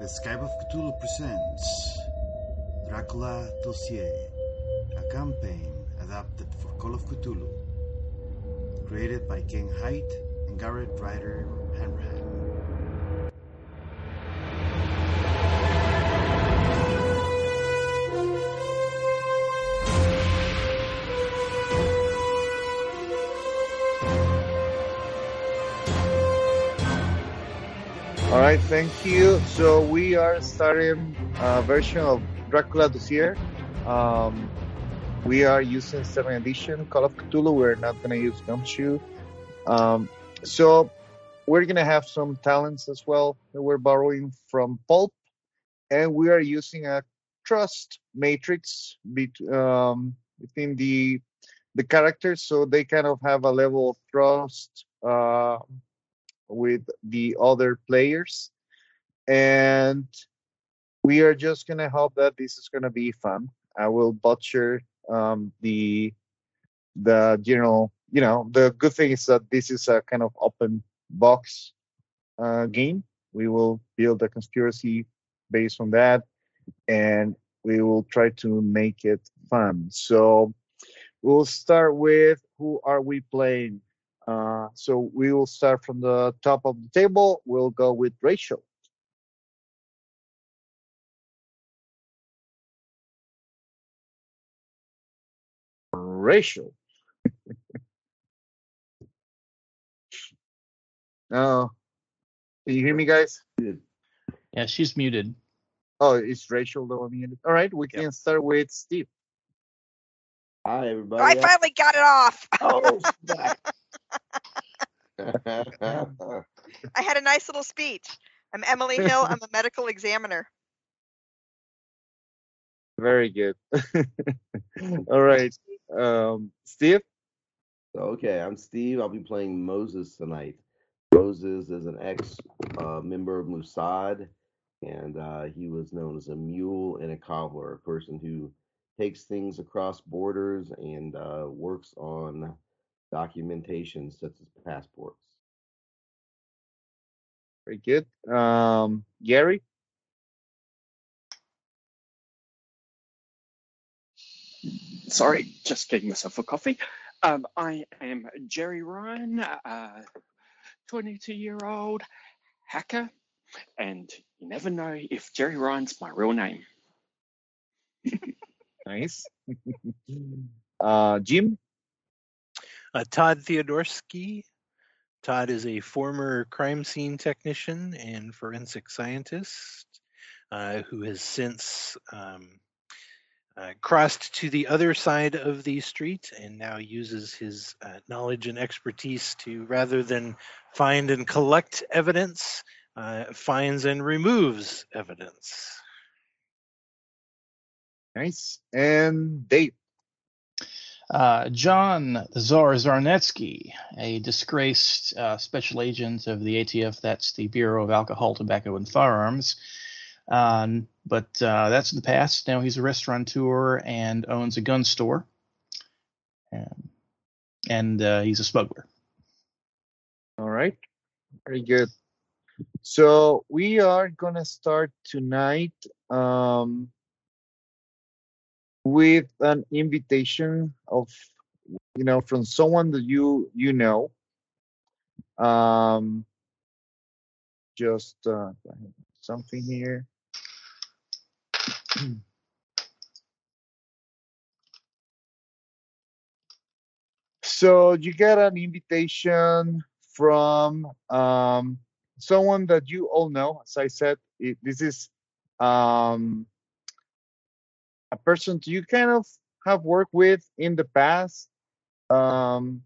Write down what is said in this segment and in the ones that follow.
The Skype of Cthulhu presents Dracula Dossier, a campaign adapted for Call of Cthulhu, created by Ken Hite and Gareth Ryder Hanrahan. Right, thank you. So we are starting a version of Dracula Dossier. Um, we are using 7th edition Call of Cthulhu. We're not going to use Gumshoe. Um, so we're going to have some talents as well that we're borrowing from Pulp. And we are using a trust matrix um, between the the characters so they kind of have a level of trust uh, with the other players. And we are just gonna hope that this is gonna be fun. I will butcher um, the the general you know the good thing is that this is a kind of open box uh, game. We will build a conspiracy based on that and we will try to make it fun. So we'll start with who are we playing uh, so we will start from the top of the table. We'll go with Rachel. Rachel. Oh, can you hear me, guys? Yeah, she's muted. Oh, it's Rachel the one muted. All right, we Yep. can start with Steve. Hi, everybody. I finally got it off. Oh, snap. I had a nice little speech. I'm Emilie Hill. I'm a medical examiner. Very good. All right, um, Steve. okay, I'm Steve. I'll be playing Moses tonight. Moses is an ex uh, member of Mossad, and uh, he was known as a mule and a cobbler, a person who takes things across borders and uh, works on documentation such as passports. Very good. Um, Gary. Sorry, just getting myself a coffee. Um, I am Gerry Ryan, a 22 year old hacker, and you never know if Gerry Ryan's my real name. Nice. uh, Jim. Uh, Todd Theodorsky. Todd is a former crime scene technician and forensic scientist uh, who has since um, uh, crossed to the other side of the street and now uses his uh, knowledge and expertise to, rather than find and collect evidence, uh, finds and removes evidence. Nice. And Dave. Uh, John Zar Czarnetzky, a disgraced uh, special agent of the ATF, that's the Bureau of Alcohol, Tobacco, and Firearms. Um, but uh, that's in the past. Now he's a restaurateur and owns a gun store. Um, and uh, he's a smuggler. All right. Very good. So we are gonna start tonight um, with an invitation of you know from someone that you you know. Um, just uh, something here. So you get an invitation from um, someone that you all know. As I said, it, this is um, a person you kind of have worked with in the past. Um,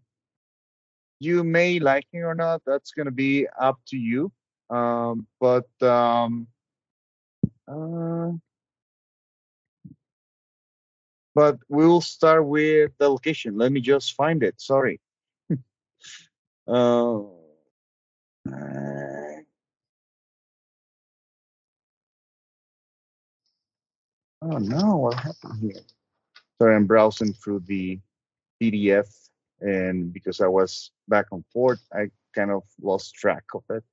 you may like him or not. That's gonna be up to you. Um, but um, uh, but we will start with the location. Let me just find it. Sorry. uh, oh no, what happened here? Sorry, I'm browsing through the PDF, and because I was back and forth, I kind of lost track of it.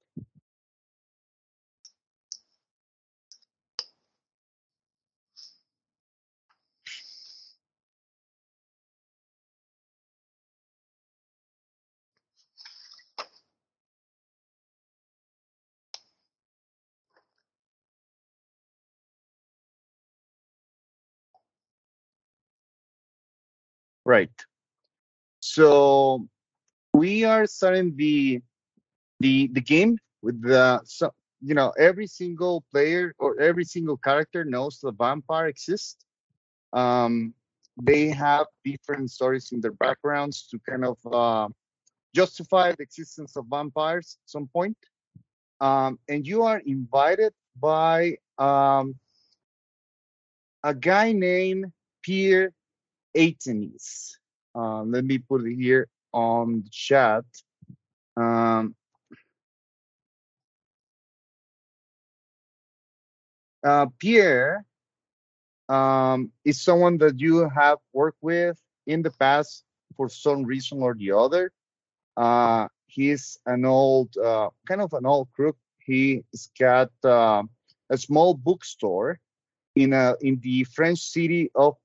Right. So we are starting the the the game with the so you know every single player or every single character knows the vampire exists. Um, they have different stories in their backgrounds to kind of uh, justify the existence of vampires at some point. Um, and you are invited by um, a guy named Pierre Atenis. Uh, let me put it here on the chat. Um, uh, Pierre um, is someone that you have worked with in the past for some reason or the other. Uh, he's an old, uh, kind of an old crook. He's got uh, a small bookstore in a in the French city of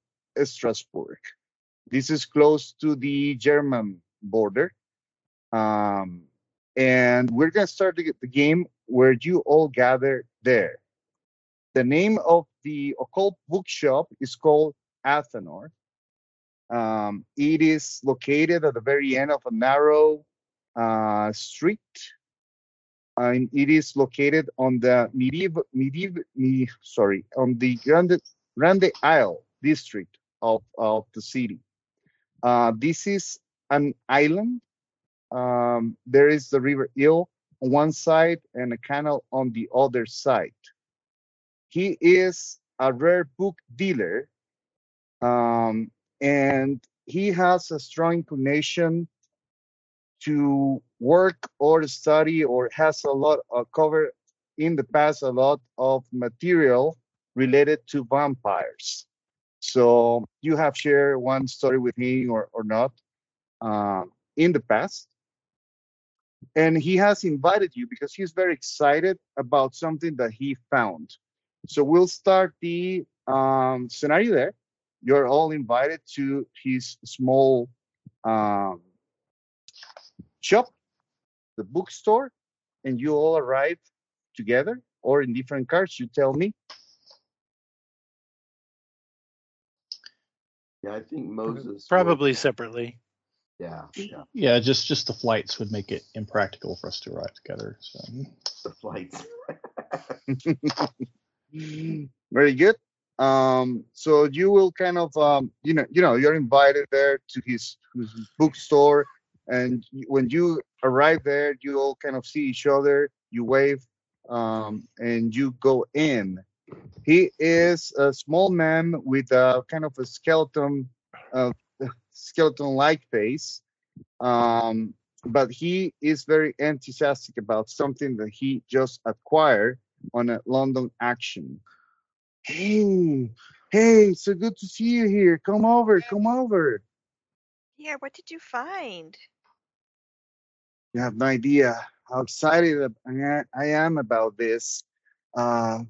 Strasbourg. This is close to the German border. Um, and we're gonna start the, the game where you all gather there. The name of the occult bookshop is called Athanor. Um, it is located at the very end of a narrow uh, street. And it is located on the medieval, medieval, me, sorry, on the Grande, Grande Isle district of, of the city. Uh, this is an island. Um, there is the River Ill on one side and a canal on the other side. He is a rare book dealer, um, and he has a strong inclination to work or study or has a lot of cover in the past a lot of material related to vampires. So you have shared one story with him or, or not uh, in the past. And he has invited you because he's very excited about something that he found. So we'll start the um, scenario there. You're all invited to his small um, shop, the bookstore, and you all arrive together or in different cars. You tell me. Yeah, I think Moses. Probably would- separately. Yeah, yeah. Yeah, just just the flights would make it impractical for us to arrive together. So The flights. Very good. Um, so you will kind of, um, you know, you know, you're invited there to his, his bookstore, and when you arrive there, you all kind of see each other. You wave, um, and you go in. He is a small man with a kind of a skeleton, uh, skeleton-like face, um, but he is very enthusiastic about something that he just acquired on a London action. Hey, hey, so good to see you here. Come over, come over. Yeah, what did you find? You have no idea how excited I am about this. Uh,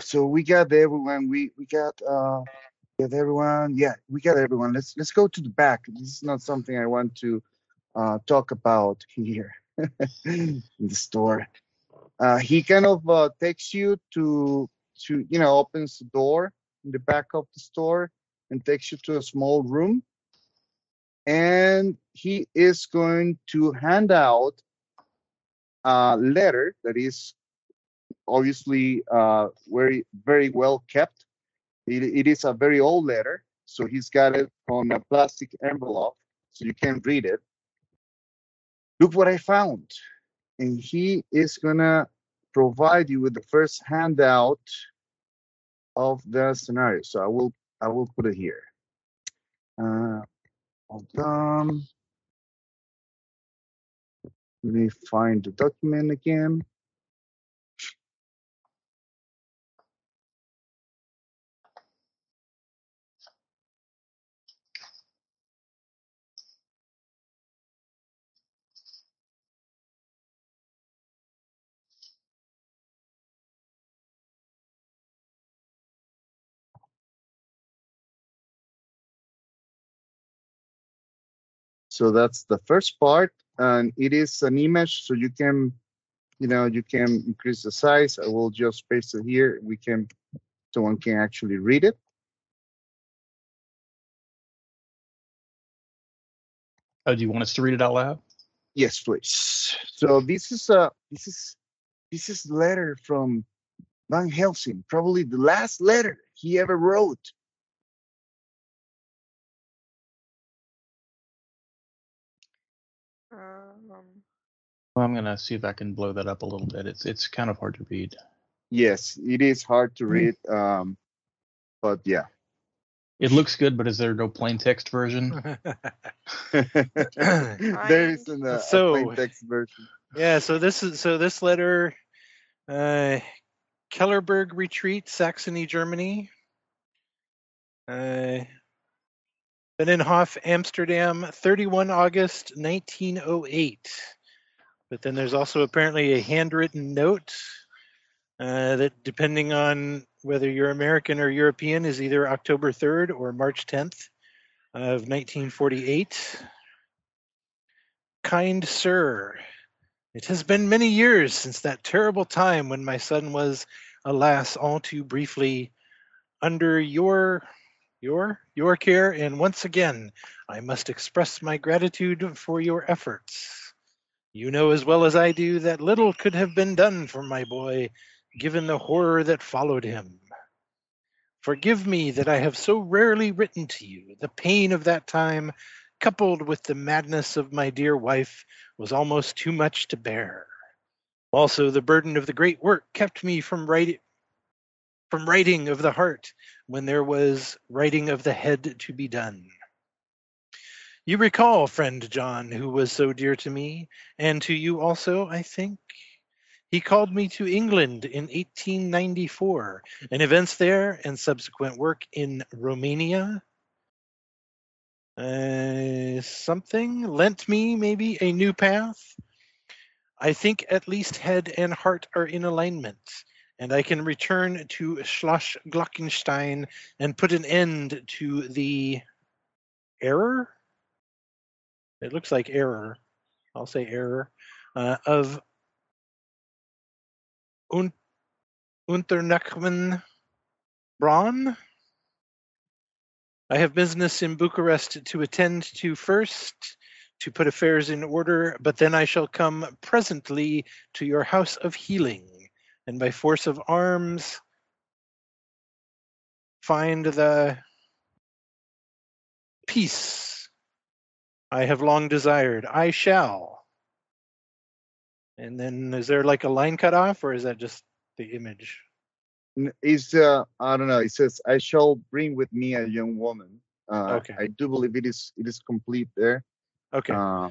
so we got everyone. We we got uh, got everyone. Yeah, we got everyone. Let's let's go to the back. This is not something I want to uh, talk about here in the store. Uh, he kind of uh, takes you to to you know opens the door in the back of the store and takes you to a small room and he is going to hand out a letter that is obviously uh, very very well kept it, it is a very old letter so he's got it on a plastic envelope so you can read it look what i found and he is gonna provide you with the first handout of the scenario. So I will I will put it here. Uh, hold on. Let me find the document again. So that's the first part, and it is an image, so you can, you know, you can increase the size. I will just paste it here. We can, someone can actually read it. Oh, do you want us to read it out loud? Yes, please. So this is a this is this is letter from Van Helsing, probably the last letter he ever wrote. Well, I'm gonna see if I can blow that up a little bit. It's it's kind of hard to read. Yes, it is hard to read. Um, but yeah, It looks good, but is there no plain text version? there is an, uh, a So- plain text version. yeah, so this is so this letter, uh, Kellerberg Retreat, Saxony, Germany. Uh, Binnenhof, Amsterdam, 31 August 1908. But then there's also apparently a handwritten note uh, that, depending on whether you're American or European, is either October 3rd or March 10th of 1948. Kind sir, it has been many years since that terrible time when my son was, alas, all too briefly, under your your your care and once again I must express my gratitude for your efforts. You know as well as I do that little could have been done for my boy given the horror that followed him. Forgive me that I have so rarely written to you. The pain of that time, coupled with the madness of my dear wife, was almost too much to bear. Also, the burden of the great work kept me from writing from writing of the heart when there was writing of the head to be done. You recall, friend John, who was so dear to me, and to you also, I think. He called me to England in 1894, and events there and subsequent work in Romania. Uh, something lent me maybe a new path. I think at least head and heart are in alignment, and I can return to Schloss Glockenstein and put an end to the error. It looks like error. I'll say error uh, of Un- Braun. I have business in Bucharest to attend to first, to put affairs in order, but then I shall come presently to your house of healing, and by force of arms find the peace I have long desired. I shall. And then is there like a line cut off, or is that just the image? It's uh, I don't know. It says, "I shall bring with me a young woman." Uh, Okay. I do believe it is it is complete there. Okay. Uh,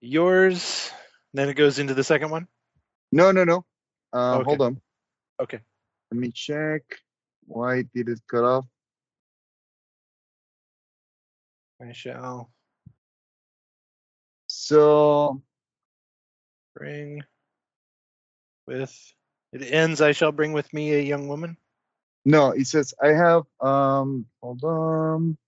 Yours. Then it goes into the second one. no, no, no. Uh, Okay. Hold on. Okay. Let me check. Why did it cut off? I shall So bring with. It ends. I shall bring with me a young woman. no, he says I have. Um, hold on.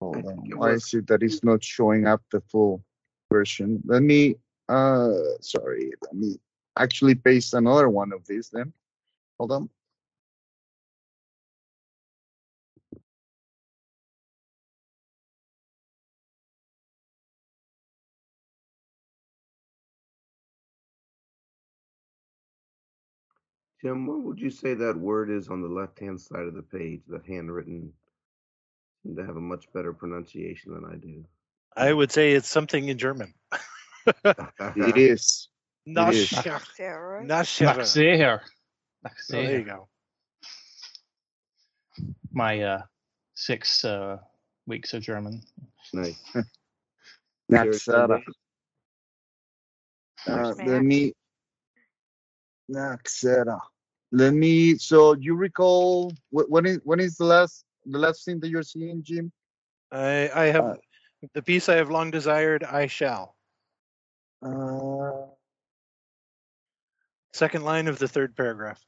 Hold on. Why is it that it's not showing up the full version? Let me. Uh, sorry. Let me actually paste another one of these then. Hold on. Tim, what would you say that word is on the left hand side of the page? The handwritten seem to have a much better pronunciation than I do. I would say it's something in German. It is. is. Nascher. Sarah. Nascher. Oh, there you go. My uh, six uh, weeks of German. nice. That's Sarah, uh, translation? Max. let me. Naxera. Let me. So you recall wh- when is when is the last the last thing that you're seeing, Jim? I, I have Uh, the peace I have long desired. I shall. Uh, Second line of the third paragraph.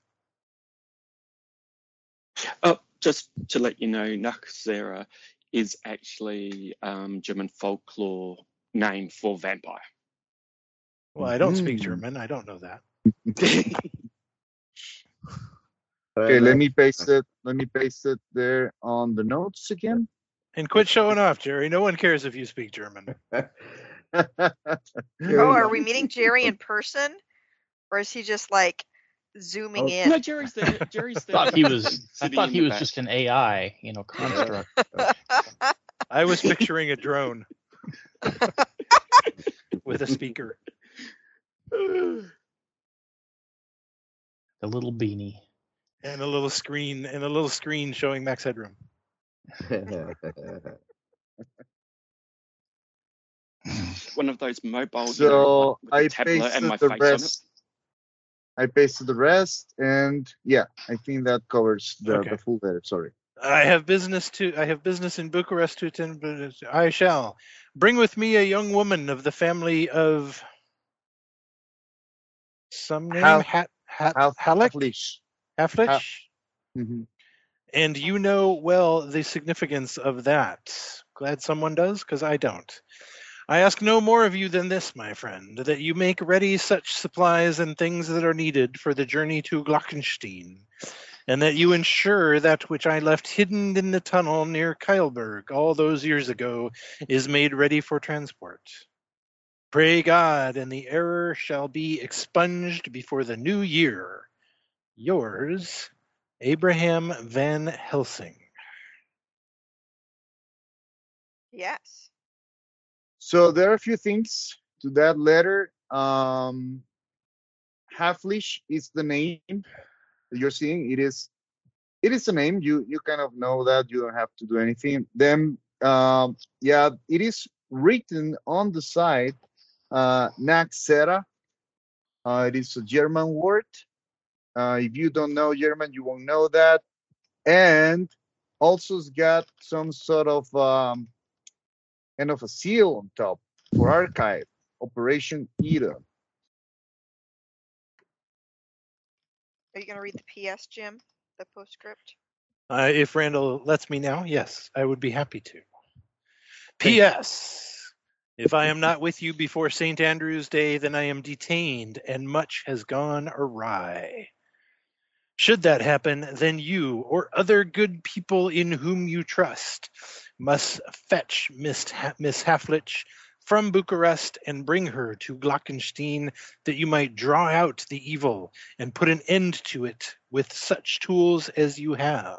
Oh, just to let you know, Nachzehrer is actually um, German folklore name for vampire. Well, I don't speak Mhm. German. I don't know that. okay, let me paste it. Let me paste it there on the notes again. And quit showing off, Gerry. No one cares if you speak German. Oh, are we meeting Gerry in person, or is he just like zooming Oh, in? No, Gerry's there. Gerry's there. thought he was. I thought he was back. just an AI, you know, construct. I was picturing a drone with a speaker. the little beanie. And a little screen and a little screen showing Max Headroom. one of those mobile. you know, so with a I tablet pasted and my the face rest. I pasted the rest, and yeah, I think that covers the, Okay. the full letter. Sorry. I have business to I have business in Bucharest to attend, but I shall bring with me a young woman of the family of some name Hal- Hat Hat Half Halleck Halflich. Halflich, Mhm. and you know well the significance of that. Glad someone does, because I don't. I ask no more of you than this, my friend, that you make ready such supplies and things that are needed for the journey to Glockenstein, and that you ensure that which I left hidden in the tunnel near Keilberg all those years ago is made ready for transport. Pray God, and the error shall be expunged before the new year. Yours, Abraham Van Helsing. Yes. So there are a few things to that letter. Um, Halflich is the name that you're seeing. It is, it is a name. You you kind of know that. You don't have to do anything. Then, um, yeah, it is written on the side. Uh, Naxera. Uh, it is a German word. Uh, if you don't know German, you won't know that. And also, it's got some sort of um, kind of a seal on top for archive operation Edom Are you going to read the PS, Jim? The postscript? Uh, if Randall lets me now, yes, I would be happy to. P.S. If I am not with you before St. Andrew's Day, then I am detained and much has gone awry. Should that happen, then you or other good people in whom you trust must fetch Miss, ha- Miss Halflich from Bucharest and bring her to Glockenstein that you might draw out the evil and put an end to it with such tools as you have.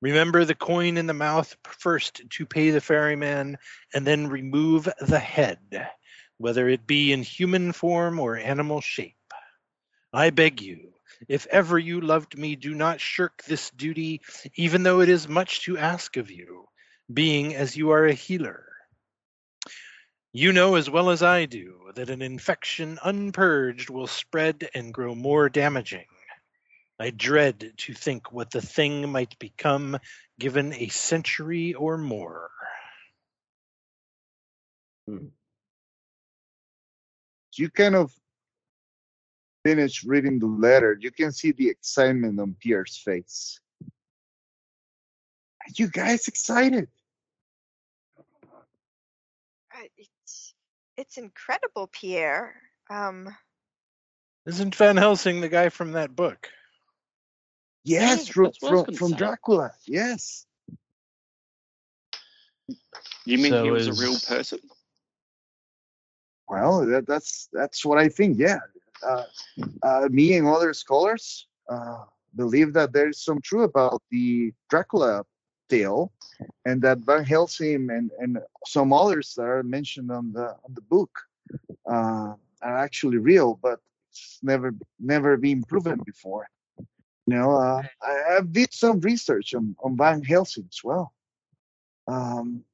Remember the coin in the mouth first to pay the ferryman, and then remove the head, whether it be in human form or animal shape. I beg you, if ever you loved me, do not shirk this duty, even though it is much to ask of you, being as you are a healer. You know as well as I do that an infection unpurged will spread and grow more damaging. I dread to think what the thing might become given a century or more. Hmm. you kind of finish reading the letter you can see the excitement on pierre's face are you guys excited Uh, It's, it's incredible, Pierre. Um, Isn't Van Helsing the guy from that book? yes Yeah, from that's what I was from, from dracula yes You mean So he was a real person? well that, that's that's what i think yeah me and other scholars uh, believe that there is some truth about the dracula tale and that van helsing and, and some others that are mentioned on the on the book uh, are actually real but it's never never been proven before. You know uh, I, I did some research on, on van helsing as well. Um,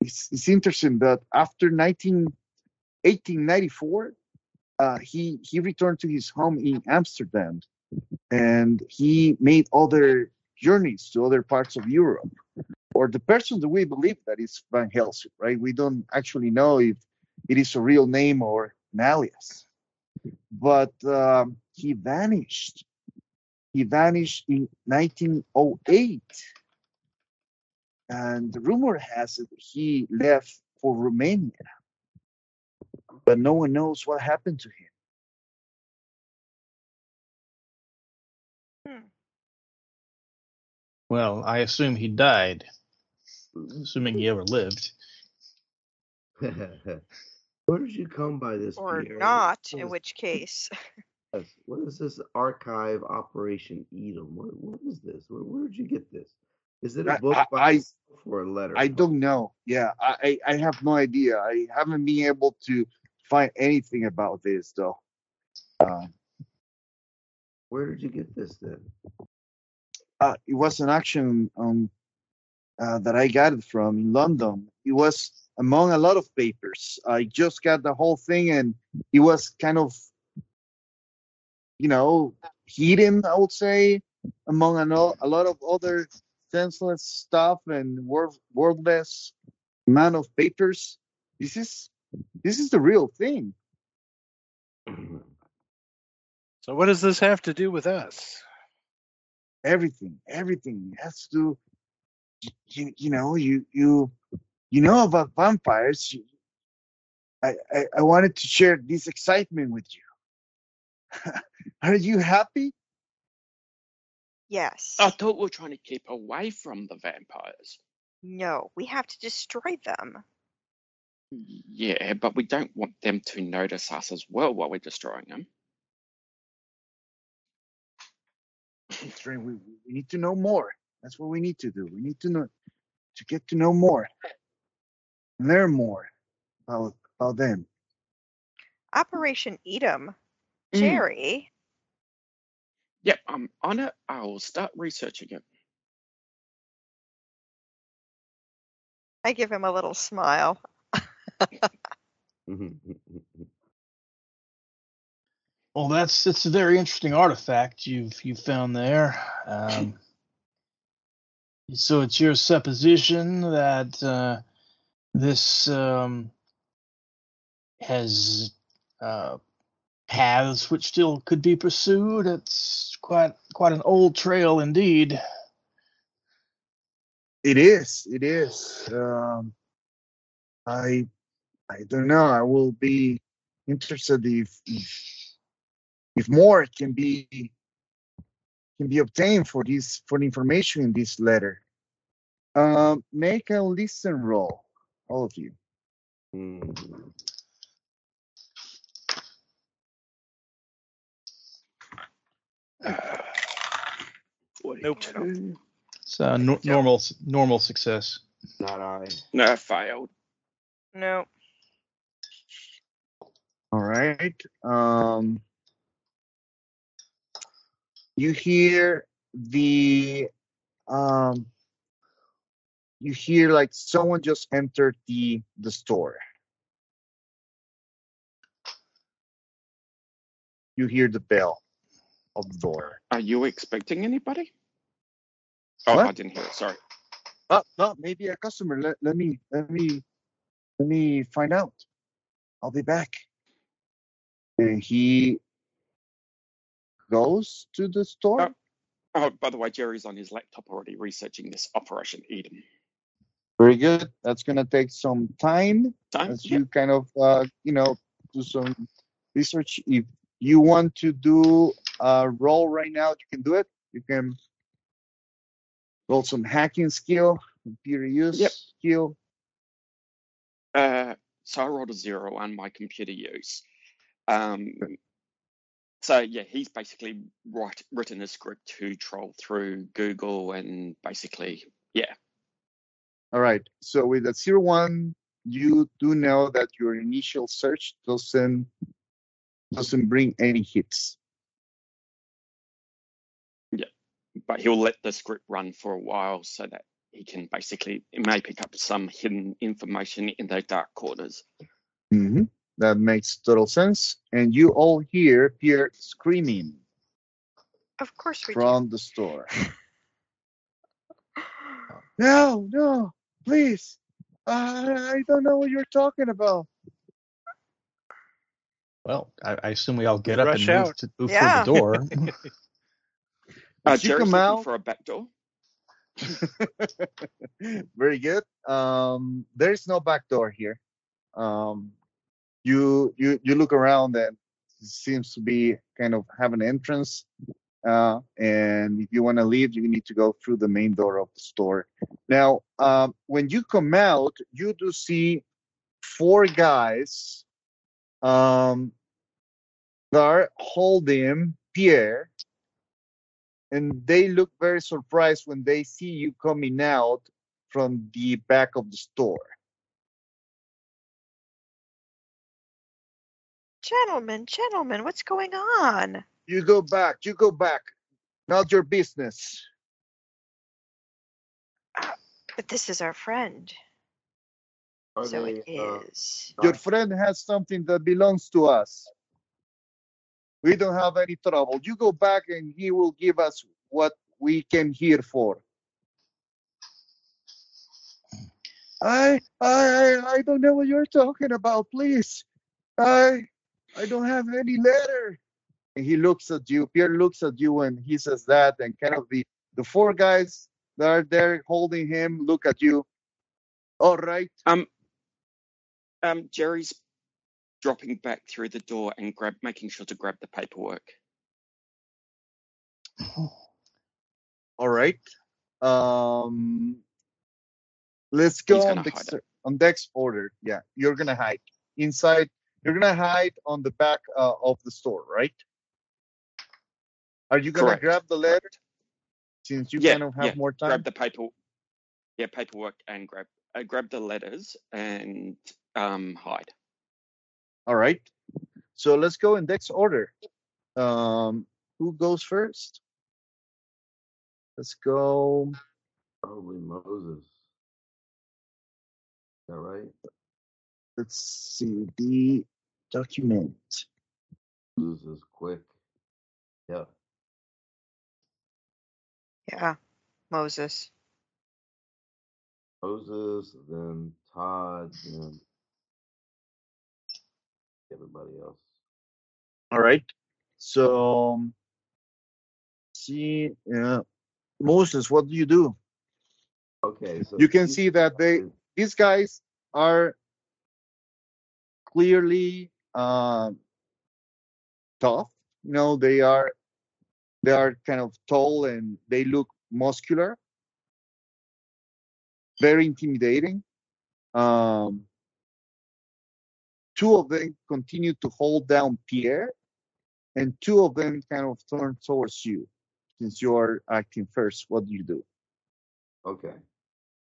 it's, it's interesting that after 19 1894 uh, he he returned to his home in Amsterdam, and he made other journeys to other parts of Europe. Or the person that we believe that is Van Helsing, right? We don't actually know if it is a real name or an alias. But um, he vanished. He vanished in 1908, and the rumor has it he left for Romania but no one knows what happened to him. Hmm. Well, I assume he died. assuming he ever hmm. lived. Where did you come by this? Or Pierre? not, What in which case. this? What is this archive Operation Edom? What, what is this? Where, where did you get this? Is it a book I- by I- or a letter? I don't know. Yeah, I, I I have no idea. I haven't been able to find anything about this though. Uh, Where did you get this then? uh, it was an action um, uh, that I got it from in London. It was among a lot of papers. I just got the whole thing, and it was kind of, you know, hidden. I would say among a lot of other senseless stuff and worth, worthless amount of papers. This is this is the real thing. Mm-hmm. So what does this have to do with us? everything everything has to you, you know you you you know about vampires You- I, I i wanted to share this excitement with you are you happy Yes. I thought we were trying to keep away from the vampires. No, we have to destroy them. Yeah, but we don't want them to notice us as well while we're destroying them. We, we need to know more that's what we need to do we need to know to get to know more learn more about about them Operation Edom. Mm. Gerry. Yep, I'm on it. I'll start researching it. I give him a little smile. Well, that's it's a very interesting artifact you've you found there. Um, so it's your supposition that uh, this um, has uh, paths which still could be pursued. It's quite quite an old trail indeed. It is. It is. Um, I I don't know. I will be interested if if, if more can be can be obtained for this for the information in this letter. Um, make a listen roll, all of you. Mhm. Nope. 42. It's uh, no, Yeah. normal normal success. Not I. No, I failed. No. All right. Um, you hear the um, you hear like someone just entered the the store. You hear the bell of the door. Are you expecting anybody? Oh, What? I didn't hear it. Sorry. Oh, no, maybe a customer. Let, let me let me let me find out. I'll be back. And he goes to the store. Oh, by the way, Gerry's on his laptop already researching this Operation Eden. Very good. That's gonna take some time Time? as Yep. you kind of uh, you know do some research. If you want to do a roll right now, you can do it. You can roll some hacking skill, computer use Yep. skill. Uh, so I rolled a zero on my computer use. Um, so yeah, he's basically write, written a script to troll through Google and basically, yeah, All right. So with a zero one, you do know that your initial search doesn't doesn't bring any hits. Yeah, but he'll let the script run for a while so that he can basically it may pick up some hidden information in the dark corners. hmm That makes total sense. And you all hear Pierre screaming Of course we from the store. No, no, please. I, I don't know what you're talking about. Well, I, I assume we all get up Rush and move, out. to, move Yeah. for the door. Uh, As you come out- for a back door. Very good. Um, there's no back door here. Um, you you you look around and it seems to be kind of have an entrance Uh, and if you want to leave, you need to go through the main door of the store. Now, um, when you come out, you do see four guys um, that are holding Pierre, and they look very surprised when they see you coming out from the back of the store. Gentlemen, gentlemen, what's going on? You go back, you go back. Not your business. But this is our friend. Are so they, it uh. Your friend has something that belongs to us. We don't have any trouble. You go back and he will give us what we came here for. I I I don't know what you're talking about, please. I I don't have any letter. And he looks at you. Pierre looks at you and he says that and kind of the the four guys that are there holding him look at you. All right. Um, um, Gerry's dropping back through the door and grab, making sure to grab the paperwork. All right. Um, let's go on Dex, on Dex order. Yeah, you're gonna hide inside. You're gonna hide on the back uh, of the store, right? Are you gonna Correct. grab the letter since you Yeah, kind of have yeah, more time? Grab the paper, yeah, paperwork, and grab uh, grab the letters and um hide. All right. So let's go in Dex order. Um, who goes first? Let's go. Probably Moses. Is that right? Let's see the document. Moses is quick. Yep. Yeah, Moses. Moses, then Todd, then everybody else. All right. So, um, see, uh, Moses, what do you do? Okay, so You can see that they- These guys are clearly um, tough. You know, they are they are kind of tall and they look muscular, very intimidating. Um, two of them continue to hold down Pierre, and two of them kind of turn towards you. Since you are acting first, what do you do? Okay.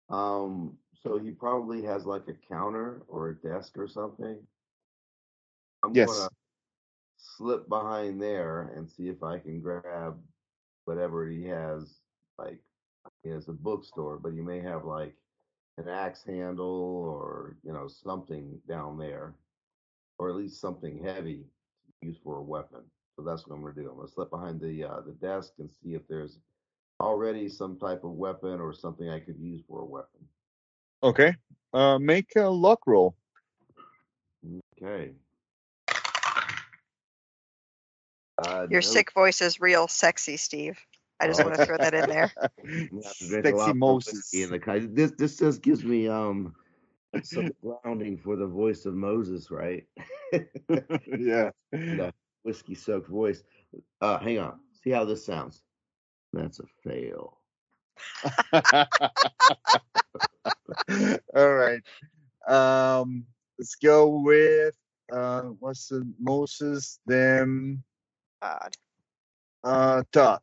Um, so he probably has like a counter or a desk or something. I'm Yes. gonna slip behind there and see if I can grab whatever he has. Like he has a bookstore, but he may have like an axe handle or you know something down there, or at least something heavy to use for a weapon. So that's what I'm gonna do. I'm gonna slip behind the uh, the desk and see if there's already some type of weapon or something I could use for a weapon. Okay. Uh, make a luck roll. Okay. Uh, Your no, sick voice is real sexy, Steve. I just want to throw that in there. I'm gonna have to drink a lot Sexy Moses. in the ki- This this just gives me um some grounding for the voice of Moses, right? yeah. the whiskey soaked voice. Uh, hang on. See how this sounds. That's a fail. All right. Um, let's go with uh, what's the Moses? Then God. uh, Todd.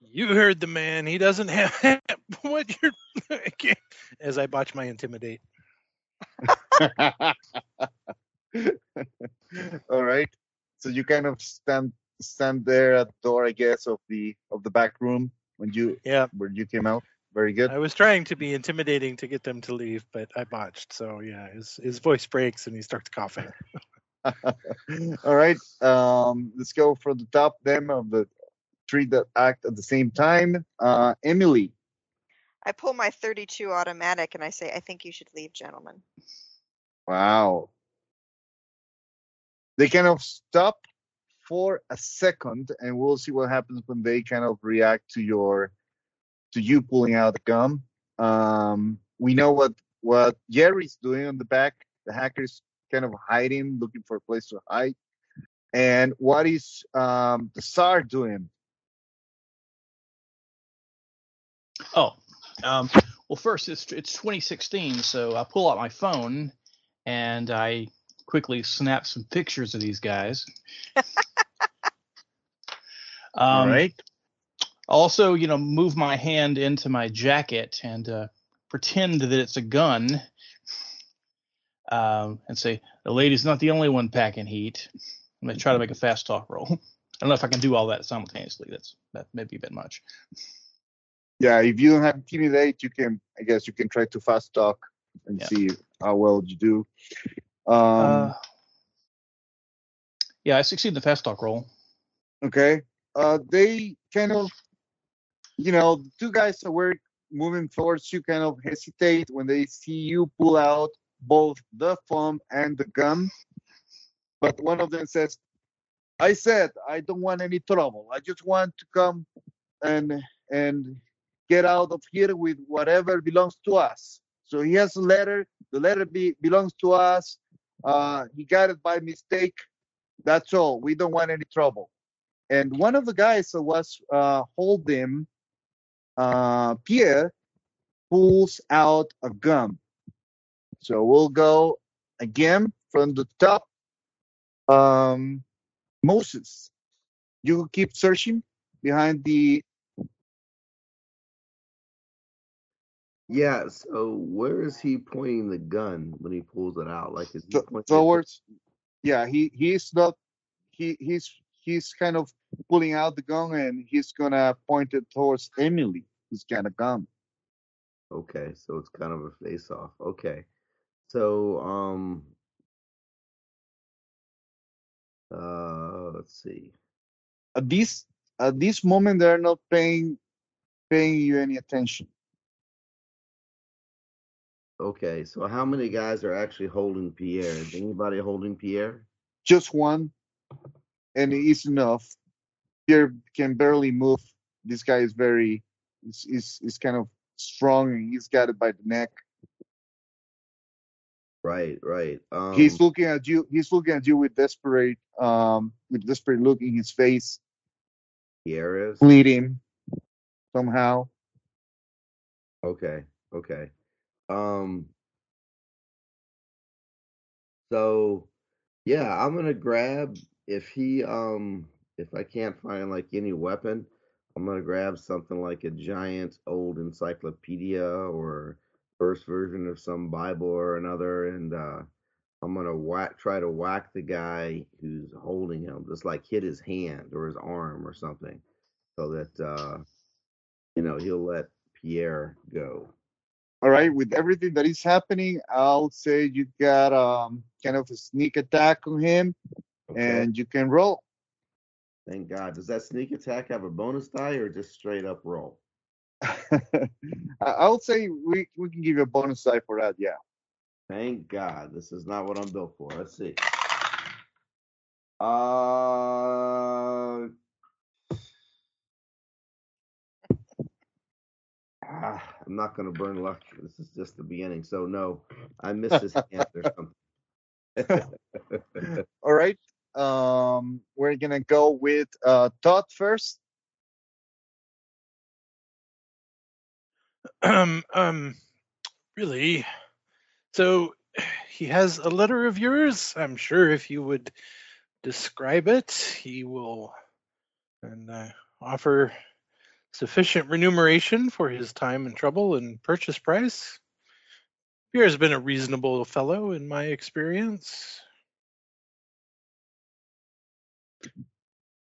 You heard the man. He doesn't have what you're. I As I botch my intimidate. All right. So you kind of stand stand there at the door, I guess, of the of the back room when you Yeah, when you came out. Very good. I was trying to be intimidating to get them to leave, but I botched. So yeah, his his voice breaks and he starts coughing. All right. Um, let's go for the top them of the three that act at the same time. Uh, Emilie. I pull my 32 automatic and I say, I think you should leave, gentlemen. Wow. They kind of stop for a second, and we'll see what happens when they kind of react to your to you pulling out the gum. Um, we know what what Gerry's doing on the back. The hacker's kind of hiding, looking for a place to hide. And what is um, the Tsar doing? Oh, um, well, first it's it's 2016, so I pull out my phone and I quickly snap some pictures of these guys. Um, right. Also, you know, move my hand into my jacket and uh, pretend that it's a gun, um, and say, "The lady's not the only one packing heat." I'm gonna try to make a fast talk roll. I don't know if I can do all that simultaneously. That's that may be a bit much. Yeah, if you don't have intimidate, you can. I guess you can try to fast talk and Yeah. see how well you do. Um, uh, yeah, I succeed in the fast talk roll. okay. Uh, they kind of, you know, two guys that were moving towards you kind of hesitate when they see you pull out both the phone and the gun. But one of them says, "I said I don't want any trouble. I just want to come and and get out of here with whatever belongs to us." So he has a letter. The letter be, belongs to us. Uh, he got it by mistake. That's all. We don't want any trouble. And one of the guys that was uh, holding uh, Pierre pulls out a gun. So we'll go again from the top. Um, Moses, you keep searching behind the. Yeah. So where is he pointing the gun when he pulls it out? Like is he pointing it towards yeah he he's not he he's he's kind of pulling out the gun and he's gonna point it towards Emilie who's got a gun Okay, so it's kind of a face off. Okay. So um uh let's see. at this at this moment they're not paying paying you any attention Okay, so how many guys are actually holding Pierre? Is anybody holding Pierre? just one and it's enough Pierre can barely move this guy is very is is, is kind of strong and he's got it by the neck Right, right. Um he's looking at you he's looking at you with desperate um with desperate look in his face Pierre is? bleeding somehow Okay, okay. Um so yeah, I'm gonna grab if he um if I can't find like any weapon, I'm gonna grab something like a giant old encyclopedia or first version of some Bible or another, and uh I'm gonna whack try to whack the guy who's holding him, just like hit his hand or his arm or something, so that uh you know he'll let Pierre go. all right with everything that is happening i'll say you got um kind of a sneak attack on him Okay. and you can roll Thank God. Does that sneak attack have a bonus die or just straight up roll? I- i'll say we, we can give you a bonus die for that yeah Thank God. This is not what I'm built for. Let's see. Uh, ah, I'm not going to burn luck. This is just the beginning. So, no, I missed his hand or something. all right um we're gonna go with uh todd first um, um, really? So he has a letter of yours. I'm sure if you would describe it, he will and uh, offer sufficient remuneration for his time and trouble and purchase price. Pierre's been a reasonable fellow in my experience.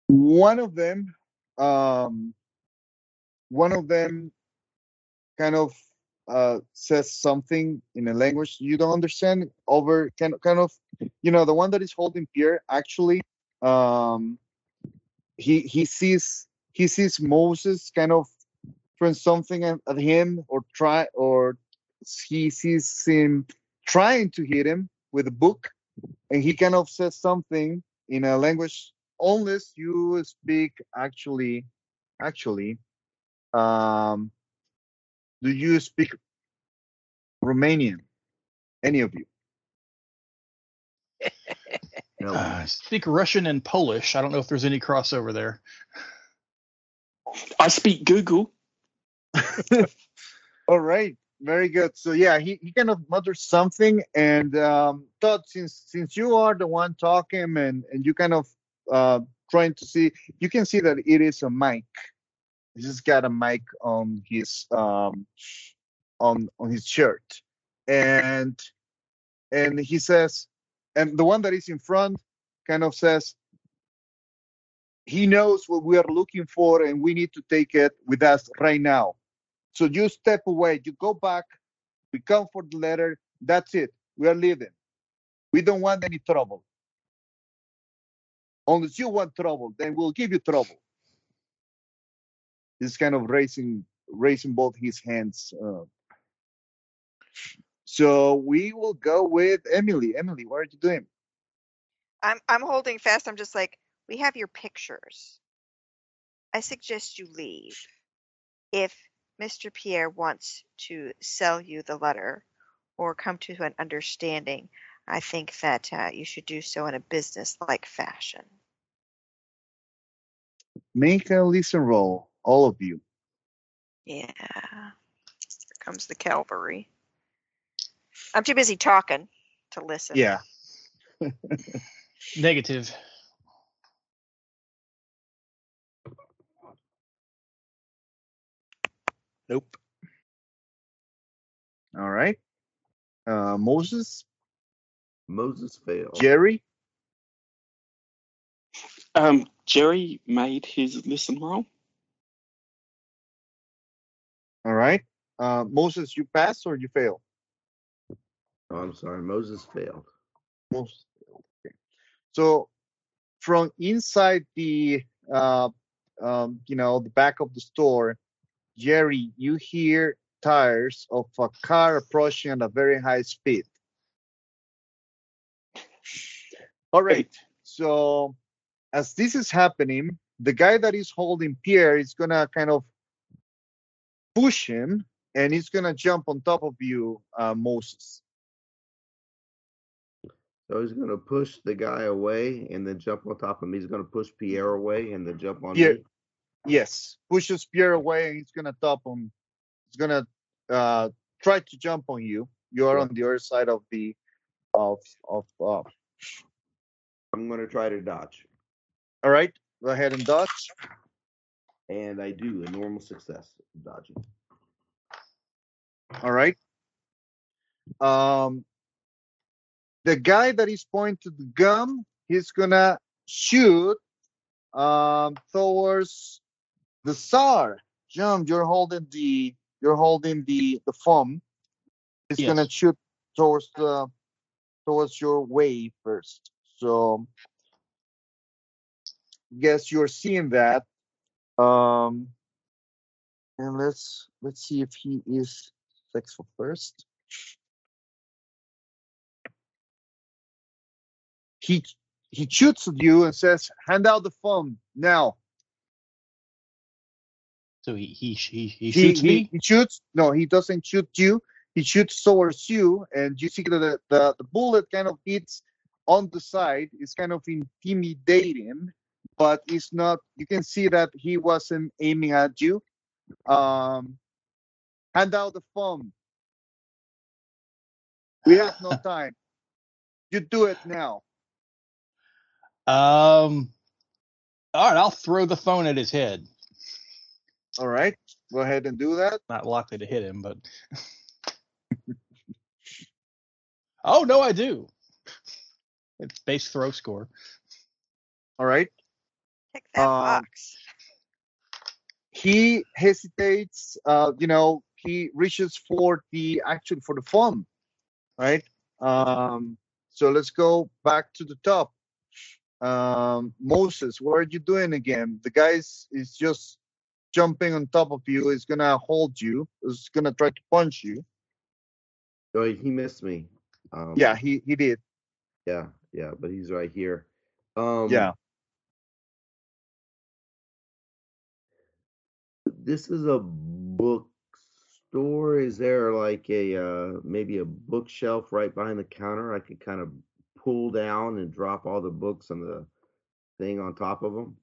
one of them um one of them kind of uh says something in a language you don't understand over kind of kind of you know the one that is holding Pierre actually um he he sees he sees Moses kind of throwing something at, at him or try or he sees him trying to hit him with a book and he kind of says something in a language unless you speak actually actually um do you speak romanian any of you Help Uh, I speak Russian and Polish. I don't know if there's any crossover there. I speak Google. All right, very good. So yeah, he, he kind of mutters something, and um, Todd, since since you are the one talking and and you kind of uh, trying to see, you can see that it is a mic. He's just got a mic on his um on on his shirt, and and he says, and the one that is in front kind of says. He knows what we are looking for, and we need to take it with us right now. So you step away, you go back, we come for the letter, that's it. We are leaving. We don't want any trouble. Unless you want trouble, then we'll give you trouble. He's kind of raising raising both his hands. Uh, so we will go with Emilie. Emilie, what are you doing? I'm I'm holding fast. I'm just like, we have your pictures. I suggest you leave. If Mr. Pierre wants to sell you the letter or come to an understanding, I think that uh, you should do so in a business-like fashion. Make a listen roll, all of you. Yeah. Here comes the cavalry. I'm too busy talking to listen. Yeah. Negative. Nope. All right. Uh, Moses, Moses failed. Gerry, Um, Gerry made his listen roll. All right. Uh, Moses, you pass or you fail? Oh, I'm sorry. Moses failed. Most okay. So from inside the uh, um, you know the back of the store, Gerry, you hear tires of a car approaching at a very high speed. All right. So as this is happening, the guy that is holding Pierre is gonna kind of push him, and he's gonna jump on top of you, uh, Moses. So he's going to push the guy away and then jump on top of him. He's going to push Pierre away and then jump on Pierre- me. Yes, pushes Pierre away, and he's gonna top him. He's gonna uh, try to jump on you. You are on the other side of the of of. Uh, I'm going to try to dodge. all right, go ahead and dodge. And I do. A normal success dodging. All right. Um, the guy that is pointed the gun, he's gonna shoot um towards the Tsar. Jim, you're holding the you're holding the the foam. He's gonna shoot towards the towards your way first. So guess you're seeing that. Um and let's let's see if he is successful first. He he shoots at you and says, "Hand out the phone now." So he he he, he shoots he, me. he shoots. No, he doesn't shoot you. He shoots towards you, and you see that the, the, the bullet kind of hits on the side. It's kind of intimidating, but it's not. You can see that he wasn't aiming at you. Um, hand out the phone. We have no time. You do it now. Um. All right, I'll throw the phone at his head. All right. Go ahead and do that. Not likely to hit him, but. oh no, I do. It's base throw score. All right. Pick that Um, box. he hesitates uh you know he reaches for the actually for the phone right um so let's go back to the top um moses what are you doing again the guy is, is just jumping on top of you is gonna hold you is gonna try to punch you So he missed me. Um, yeah he he did Yeah. Yeah. But he's right here. Um, yeah This is a bookstore. Is there like a uh, maybe a bookshelf right behind the counter I could kind of pull down and drop all the books on the thing on top of them?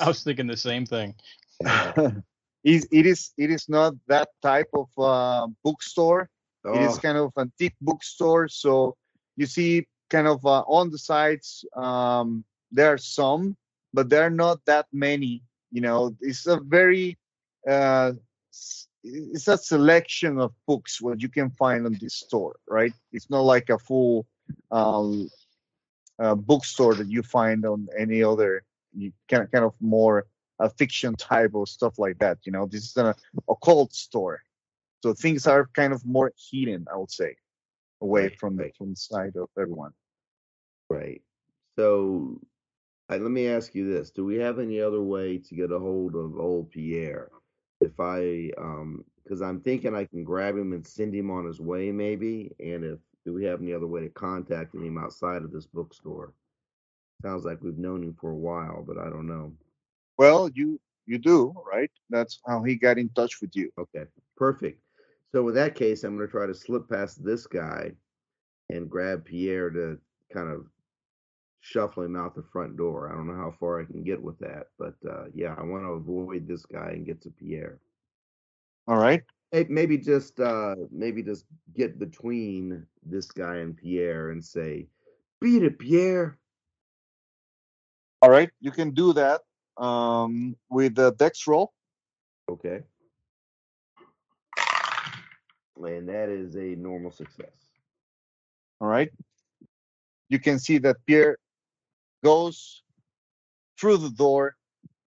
I was thinking the same thing. it, it is it is not that type of uh, bookstore. It is Oh, kind of antique bookstore. So you see, kind of uh, on the sides, um, there are some, but there are not that many. You know, it's a very uh, it's a selection of books what you can find on this store, right? It's not like a full um, uh, bookstore that you find on any other you kind kind of more a fiction type of stuff like that. You know, this is an occult store, so things are kind of more hidden, I would say, away Right, from the right. from the side of everyone. right. So let me ask you this: Do we have any other way to get a hold of old Pierre? If I, um, because I'm thinking I can grab him and send him on his way, maybe. And if do we have any other way to contact him outside of this bookstore? Sounds like we've known him for a while, but I don't know. Well, you you do right. That's how he got in touch with you. Okay, perfect. So with that case, I'm going to try to slip past this guy and grab Pierre to kind of shuffle him out the front door. I don't know how far I can get with that, but uh, yeah, I want to avoid this guy and get to Pierre. All right. Hey, Maybe just uh, maybe just get between this guy and Pierre and say, "Beat it, Pierre." All right. You can do that um, with the dex roll. Okay. And that is a normal success. All right. You can see that Pierre goes through the door,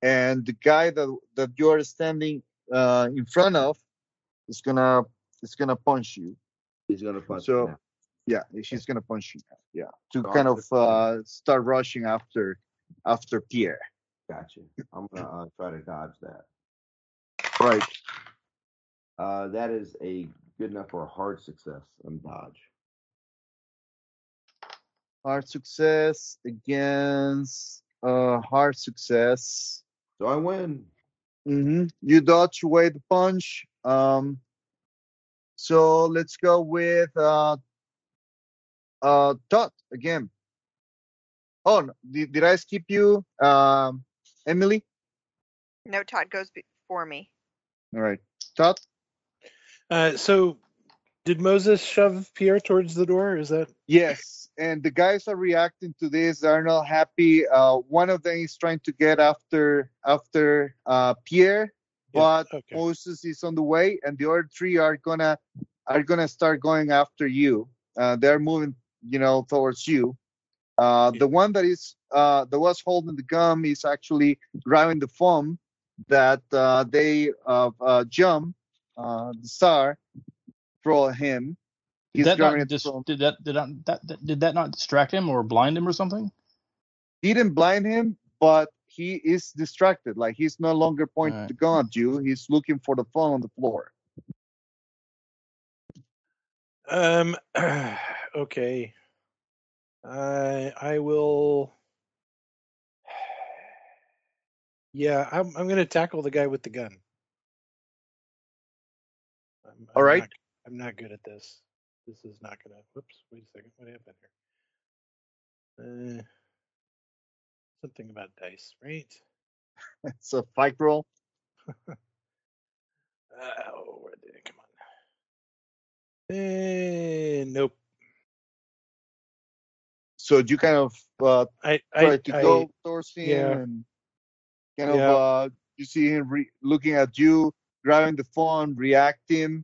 and the guy that that you are standing uh, in front of is gonna is gonna punch you. He's to punch So- out. Yeah, she's gonna punch you. Yeah, to So kind of uh, start rushing after after Pierre. Gotcha. I'm gonna uh, try to dodge that. Right. Uh, that is a good enough for a hard success on dodge. Hard success against uh hard success. So I win. hmm You dodge away the punch. Um. So let's go with uh uh Todd again. Oh, no, did, did I skip you, um, Emilie? No, Todd goes before me. All right, Todd. Uh, so, did Moses shove Pierre towards the door? Is that Yes, and the guys are reacting to this. They're not happy. Uh, one of them is trying to get after after uh, Pierre, Yeah, but okay. Moses is on the way, and the other three are gonna are gonna start going after you. Uh, they're moving, you know, towards you. Uh, Yeah. The one that is uh, that was holding the gum is actually grabbing the foam that uh, they uh, uh, jump uh, the star throw at him. Did He's that grabbing not dis- did that did that, that that- did that not distract him or blind him or something? He didn't blind him, but he is distracted. Like he's no longer pointing Alright. the gun at you. He's looking for the phone on the floor. Um. Okay. I I will. Yeah, I'm I'm gonna tackle the guy with the gun. I'm, All I'm right. I'm not good at this. This is not gonna. Whoops. Wait a second. What happened here? Uh, something about dice, right? It's a fight roll. Oh, where did it come on? Eh, nope. So you kind of uh, I try I, to I go towards him yeah. and kind of Yeah. uh, you see him re- looking at you, grabbing the phone, reacting,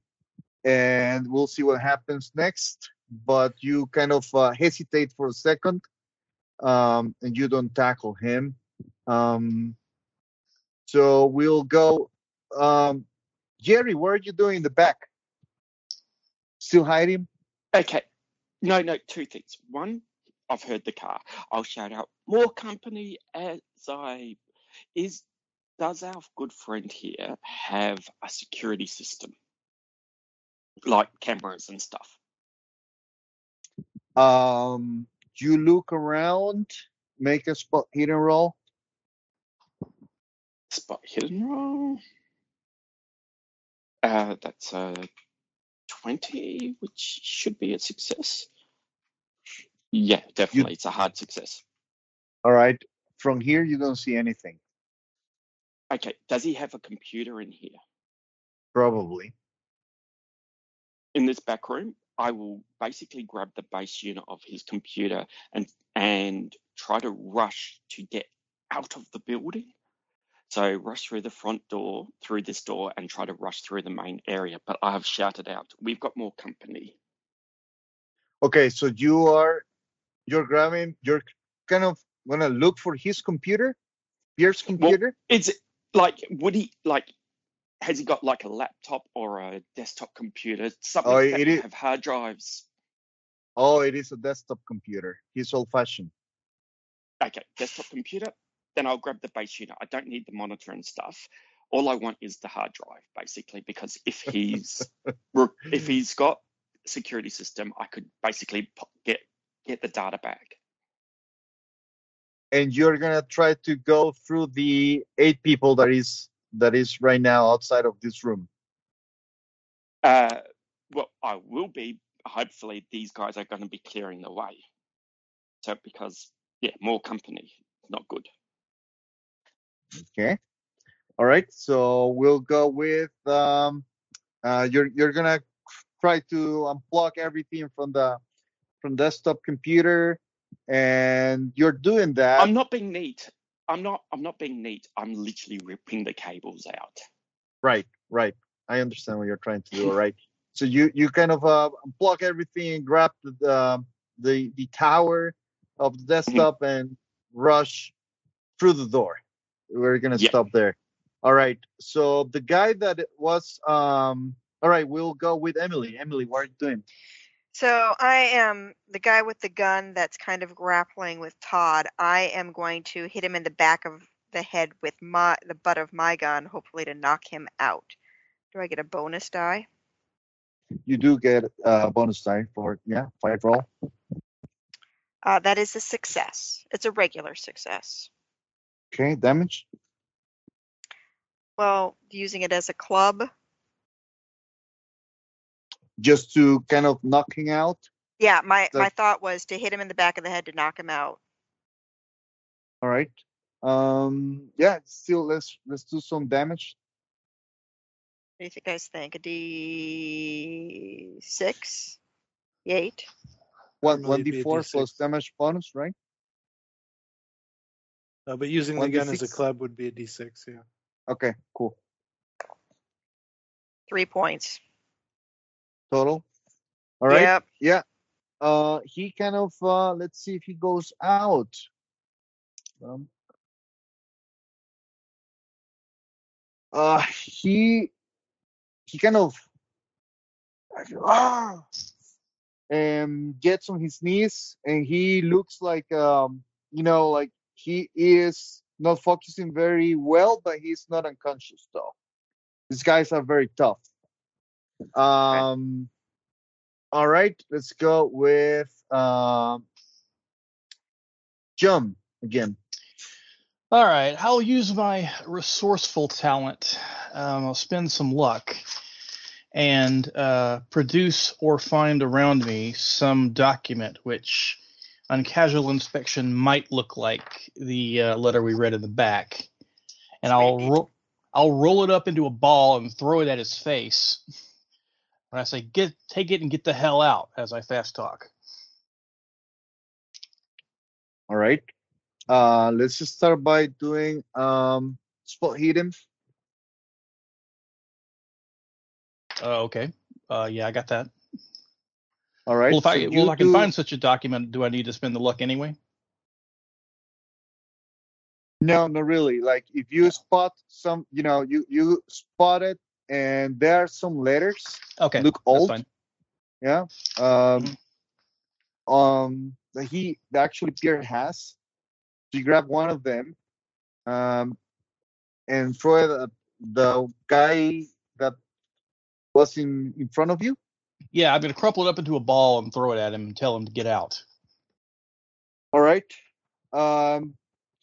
and we'll see what happens next. But you kind of uh, hesitate for a second, um, and you don't tackle him. Um, so we'll go. Um, Gerry, what are you doing in the back? Still hiding? Okay. No, no, two things. One, I've heard the car. I'll shout out more company as I is does our good friend here have a security system? Like cameras and stuff. Um, you look around, make a spot hidden roll. Spot hidden roll. Uh that's a twenty, which should be a success. Yeah, definitely. It's a hard success. All right. From here, you don't see anything. Okay, does he have a computer in here? Probably. In this back room, I will basically grab the base unit of his computer and and try to rush to get out of the building. So rush through the front door, through this door, and try to rush through the main area. But I have shouted out, "We've got more company." Okay, so you are you're grabbing you're kind of gonna look for his computer, Pierre's computer. It's like, would he like? Has he got like a laptop or a desktop computer? Something Oh, that it is- have hard drives. Oh, it is a desktop computer. He's old fashioned. Okay, desktop computer. Then I'll grab the base unit. I don't need the monitor and stuff. All I want is the hard drive, basically, because if he's if he's got security system, I could basically get get the data back. And you're gonna try to go through the eight people that is that is right now outside of this room. Uh, well, I will be. Hopefully, these guys are going to be clearing the way. So, because yeah, more company, not good. Okay. All right. So we'll go with um uh you're you're gonna try to unplug everything from the from desktop computer and you're doing that. I'm not being neat. I'm not. I'm not being neat. I'm literally ripping the cables out. Right, right. I understand what you're trying to do. All right. So you you kind of uh unplug everything and grab the the the, the tower of the desktop and rush through the door. We're gonna Yeah. stop there. All right. So the guy that was um all right, we'll go with Emilie. Emilie, what are you doing? So I am the guy with the gun that's kind of grappling with Todd. I am going to hit him in the back of the head with my the butt of my gun, hopefully to knock him out. Do I get a bonus die? You do get a bonus die for yeah, fight roll. Uh, that is a success. It's a regular success. Okay, damage. Well, using it as a club. Just to kind of knocking out. Yeah, my, So- my thought was to hit him in the back of the head to knock him out. All right. Um yeah, still let's let's do some damage. What do you think guys think? A D six? Eight? One one it'd be D a four plus damage bonus, right? Uh, but using the One gun as a D6. club would be a d6. Yeah. Okay, cool. Three points. Total. All right. Yep. Yeah. Uh he kind of uh let's see if he goes out. Um uh he he kind of ah, and gets on his knees and he looks like um you know like he is not focusing very well but he's not unconscious though these guys are very tough um all right let's go with um John again All right, I'll use my resourceful talent. Um, I'll spend some luck and uh, produce or find around me some document which, on casual inspection, might look like the uh, letter we read in the back. And I'll ro- I'll roll it up into a ball and throw it at his face. When I say get take it and get the hell out, as I fast talk. all right uh let's just start by doing um spot hidden Uh, okay. Uh, yeah, I got that. all right well, if I well, I can do- find such a document, do I need to spend the luck anyway? No, not really. Like if you spot some, you know, you you spot it, and there are some letters Okay, look old. Yeah. Um. Um. That he actually Pierre has. So you grab one of them, um, and throw it at the guy that was in in front of you. Yeah, I'm gonna crumple it up into a ball and throw it at him and tell him to get out. All right. Um,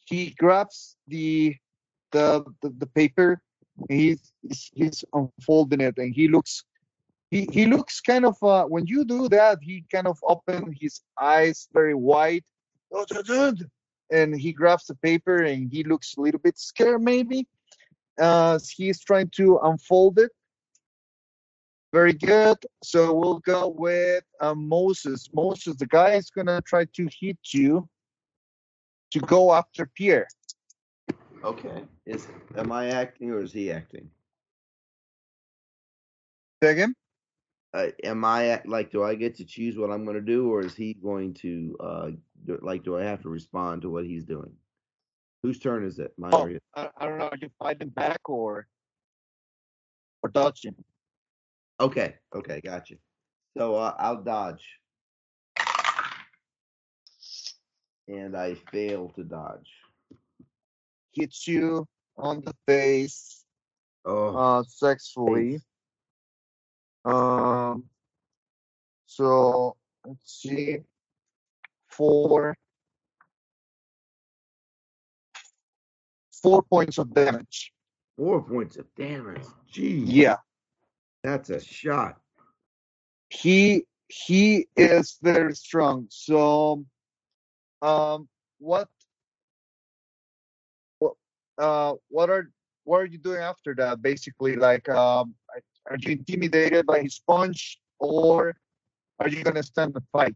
he grabs the the the, the paper. He's- he's unfolding it, and he looks he he looks kind of uh, when you do that he kind of open his eyes very wide and he grabs the paper and he looks a little bit scared maybe uh he's trying to unfold it. Very good. So we'll go with uh, moses. Moses the guy is gonna try to hit you to go after pierre Okay. Is am I acting or is he acting? Say again? Uh, am I act- like? Do I get to choose what I'm going to do, or is he going to uh do, like? Do I have to respond to what he's doing? Whose turn is it? Mine Oh, or his? I, I don't know. Are you fighting back or or dodging? Okay. Okay. Gotcha. So uh, I'll dodge, and I fail to dodge. Hits you on the face Oh. uh sexually. Um so let's see. Four four points of damage. Four points of damage. Gee. Yeah. That's a shot. He he is very strong. So um what what uh what are what are you doing after that basically like um are you intimidated by his punch or are you gonna stand the fight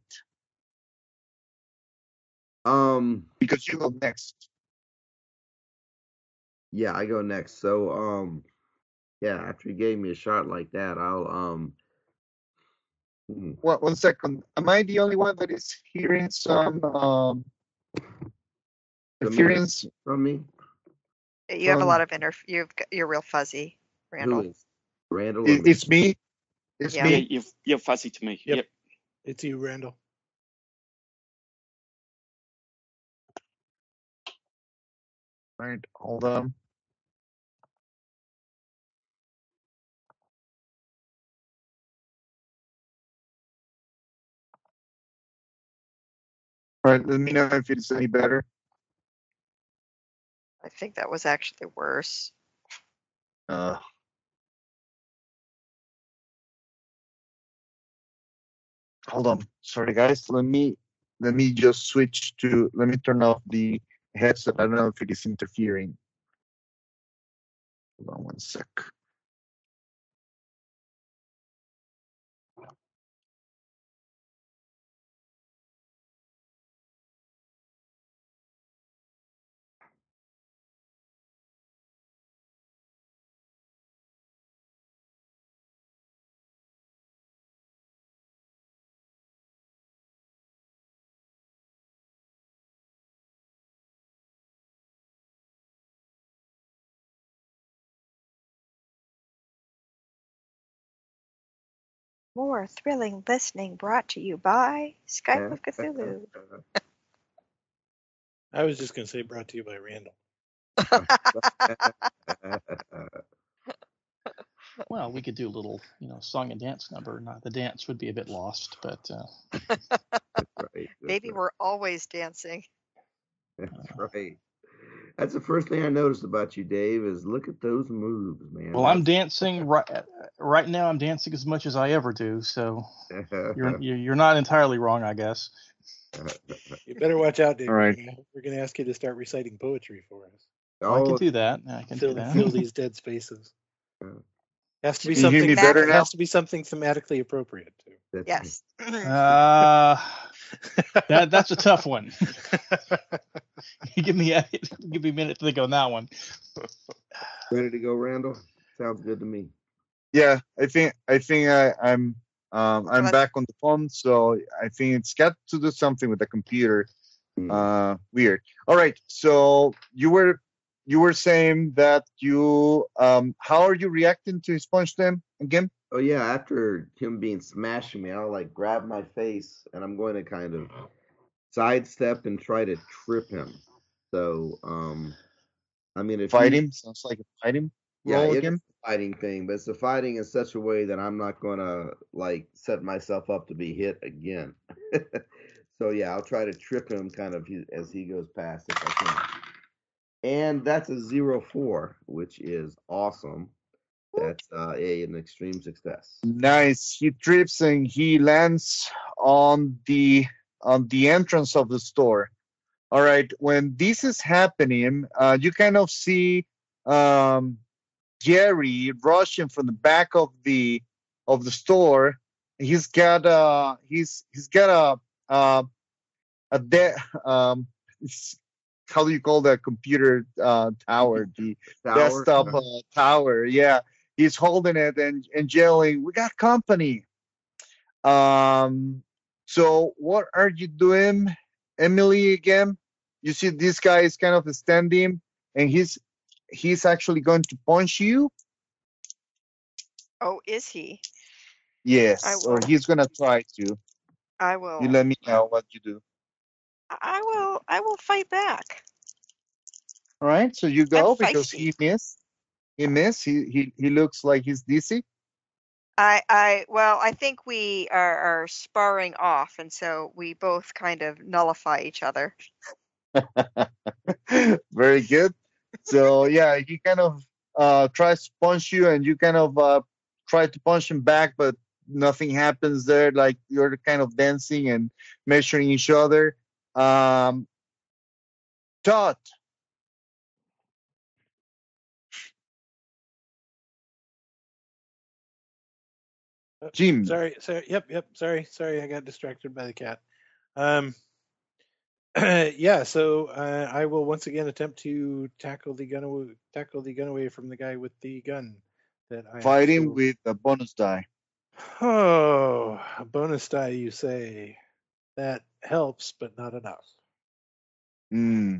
Um. because you go next Yeah, I go next. So, um, yeah, after he gave me a shot like that, I'll, um, hmm, one, one second am i the only one that is hearing some um interference from me. You have a Um, lot of inter. You've you're real fuzzy, Randall. Who is Randall? It- me? it's me it's Yeah. Yeah, me you're, you're fuzzy to me. Yep. Yep. It's you, Randall. right hold on all right let me know if it's any better I think that was actually worse. Uh, hold on. Sorry, guys. Let me let me just switch to. Let me turn off the headset. I don't know if it is interfering. Hold on one sec. More thrilling listening brought to you by Skype of Cthulhu. I was just going to say brought to you by Randall. Well, we could do a little, you know, song and dance number. Not the dance would be a bit lost, but uh, That's right. That's Maybe right. we're always dancing. That's right. That's the first thing I noticed about you, Dave. Is look at those moves, man. well, I'm dancing right right now. I'm dancing as much as I ever do, so you're you're you're not entirely wrong, I guess. You better watch out, Dave. All right. We're gonna- We're going to ask you to start reciting poetry for us. I can oh, do that. I can do Fill, that. fill these dead spaces. Yeah. Has to be Can you hear something. me better now? Has to be something thematically appropriate too. Yes. Uh, that that's a tough one. give me a give me a minute to think on that one. Ready to go, Randall? Sounds good to me. Yeah, I think I think I, I'm um, I'm back on the phone, so I think it's got to do something with the computer. Hmm. Uh, weird. All right, so you were you were saying that you um, how are you reacting to his punch then again? Oh yeah, after him being smashing me, I'll like grab my face and I'm going to kind of sidestep and try to trip him. So, um, I mean, if Fight him sounds like a fight him. yeah, it's again. a fighting thing, but it's a fighting in such a way that I'm not gonna like set myself up to be hit again. so yeah, I'll try to trip him kind of as he goes past if I can. And that's a zero four, which is awesome. That's uh, a an extreme success. Nice. He trips and he lands on the on the entrance of the store. All right. When this is happening, uh, you kind of see um, Gerry rushing from the back of the of the store. He's got a he's he's got a uh, a de- um, how do you call that computer uh, tower? The Tower, desktop uh, tower. Yeah, he's holding it and, and yelling, "We got company!" Um. So what are you doing, Emilie? Again, you see this guy is kind of standing, and he's he's actually going to punch you. Oh, is he? Yes, or he's gonna try to. I will. You let me know what you do. I will. I will fight back. All right, so you go I'm because feisty. he missed. He missed. He he he looks like he's dizzy. I, I, well, I think we are, are sparring off, and so we both kind of nullify each other. Very good. So yeah, he kind of uh, tries to punch you, and you kind of uh, try to punch him back, but nothing happens there. Like you're kind of dancing and measuring each other. Um, Todd, Jim, Sorry, sorry. Yep, yep. Sorry, sorry. I got distracted by the cat. Um, yeah. So uh, I will once again attempt to tackle the gun away, tackle the gun away from the guy with the gun that I have fighting still- with a bonus die. Oh, a bonus die, you say? That helps, but not enough. Hmm.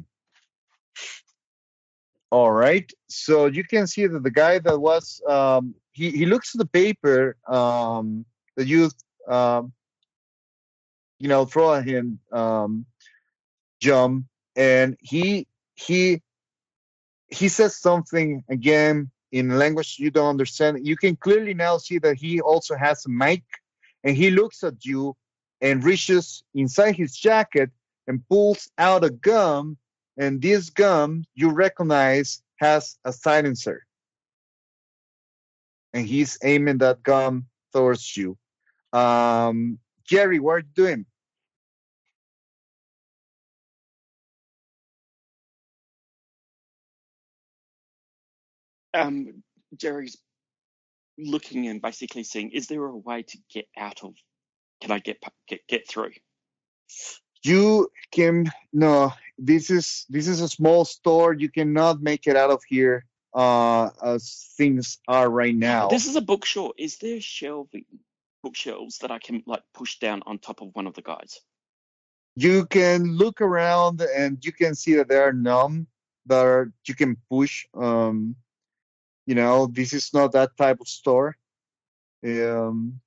All right. So you can see that the guy that was um, he he looks at the paper um, that you um, you know throw at him um, jump, and he he he says something again in language you don't understand. You can clearly now see that he also has a mic, and he looks at you and reaches inside his jacket and pulls out a gum and this gum you recognize has a silencer and he's aiming that gun towards you um Gerry what are you doing Um, Gerry's looking and basically saying, "Is there a way to get out of? Can I get get get through?" you can no this is this is a small store you cannot make it out of here uh as things are right now This is a bookshop. Is there shelving bookshelves that I can like push down on top of one of the guys? you can look around and you can see that there are none that are, you can push um you know this is not that type of store um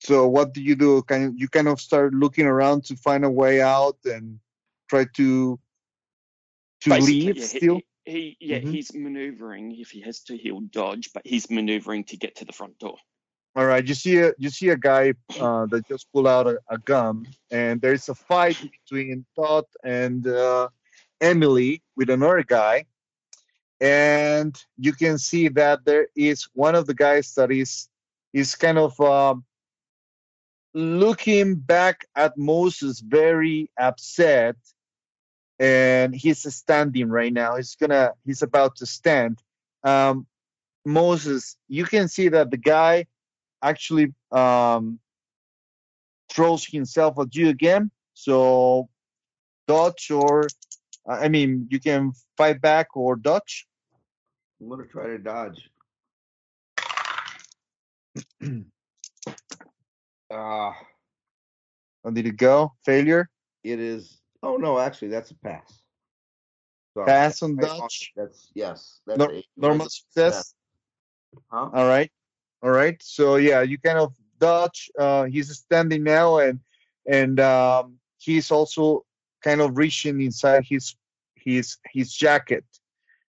so what do you do Can you kind of start looking around to find a way out and try to to leave yeah, still He, he yeah, Mhm. he's maneuvering. If he has to, he'll dodge, but he's maneuvering to get to the front door. All right, you see a you see a guy uh, that just pulled out a, a gun, and there's a fight between Todd and uh, Emilie with another guy, and you can see that there is one of the guys that is is kind of um, looking back at Moses very upset, and he's standing right now. He's gonna he's about to stand. Um, Moses, you can see that the guy actually um, throws himself at you again. So dodge or I mean you can fight back or dodge. I'm gonna try to dodge. Ah, How did it go? Failure? it is. Oh no, actually, that's a pass. Sorry. Pass on dodge? That's yes. That's Nor- normal success? Huh? All right. All right. So yeah, you kind of dodge. Uh, he's standing now and and um, he's also kind of reaching inside his his his jacket.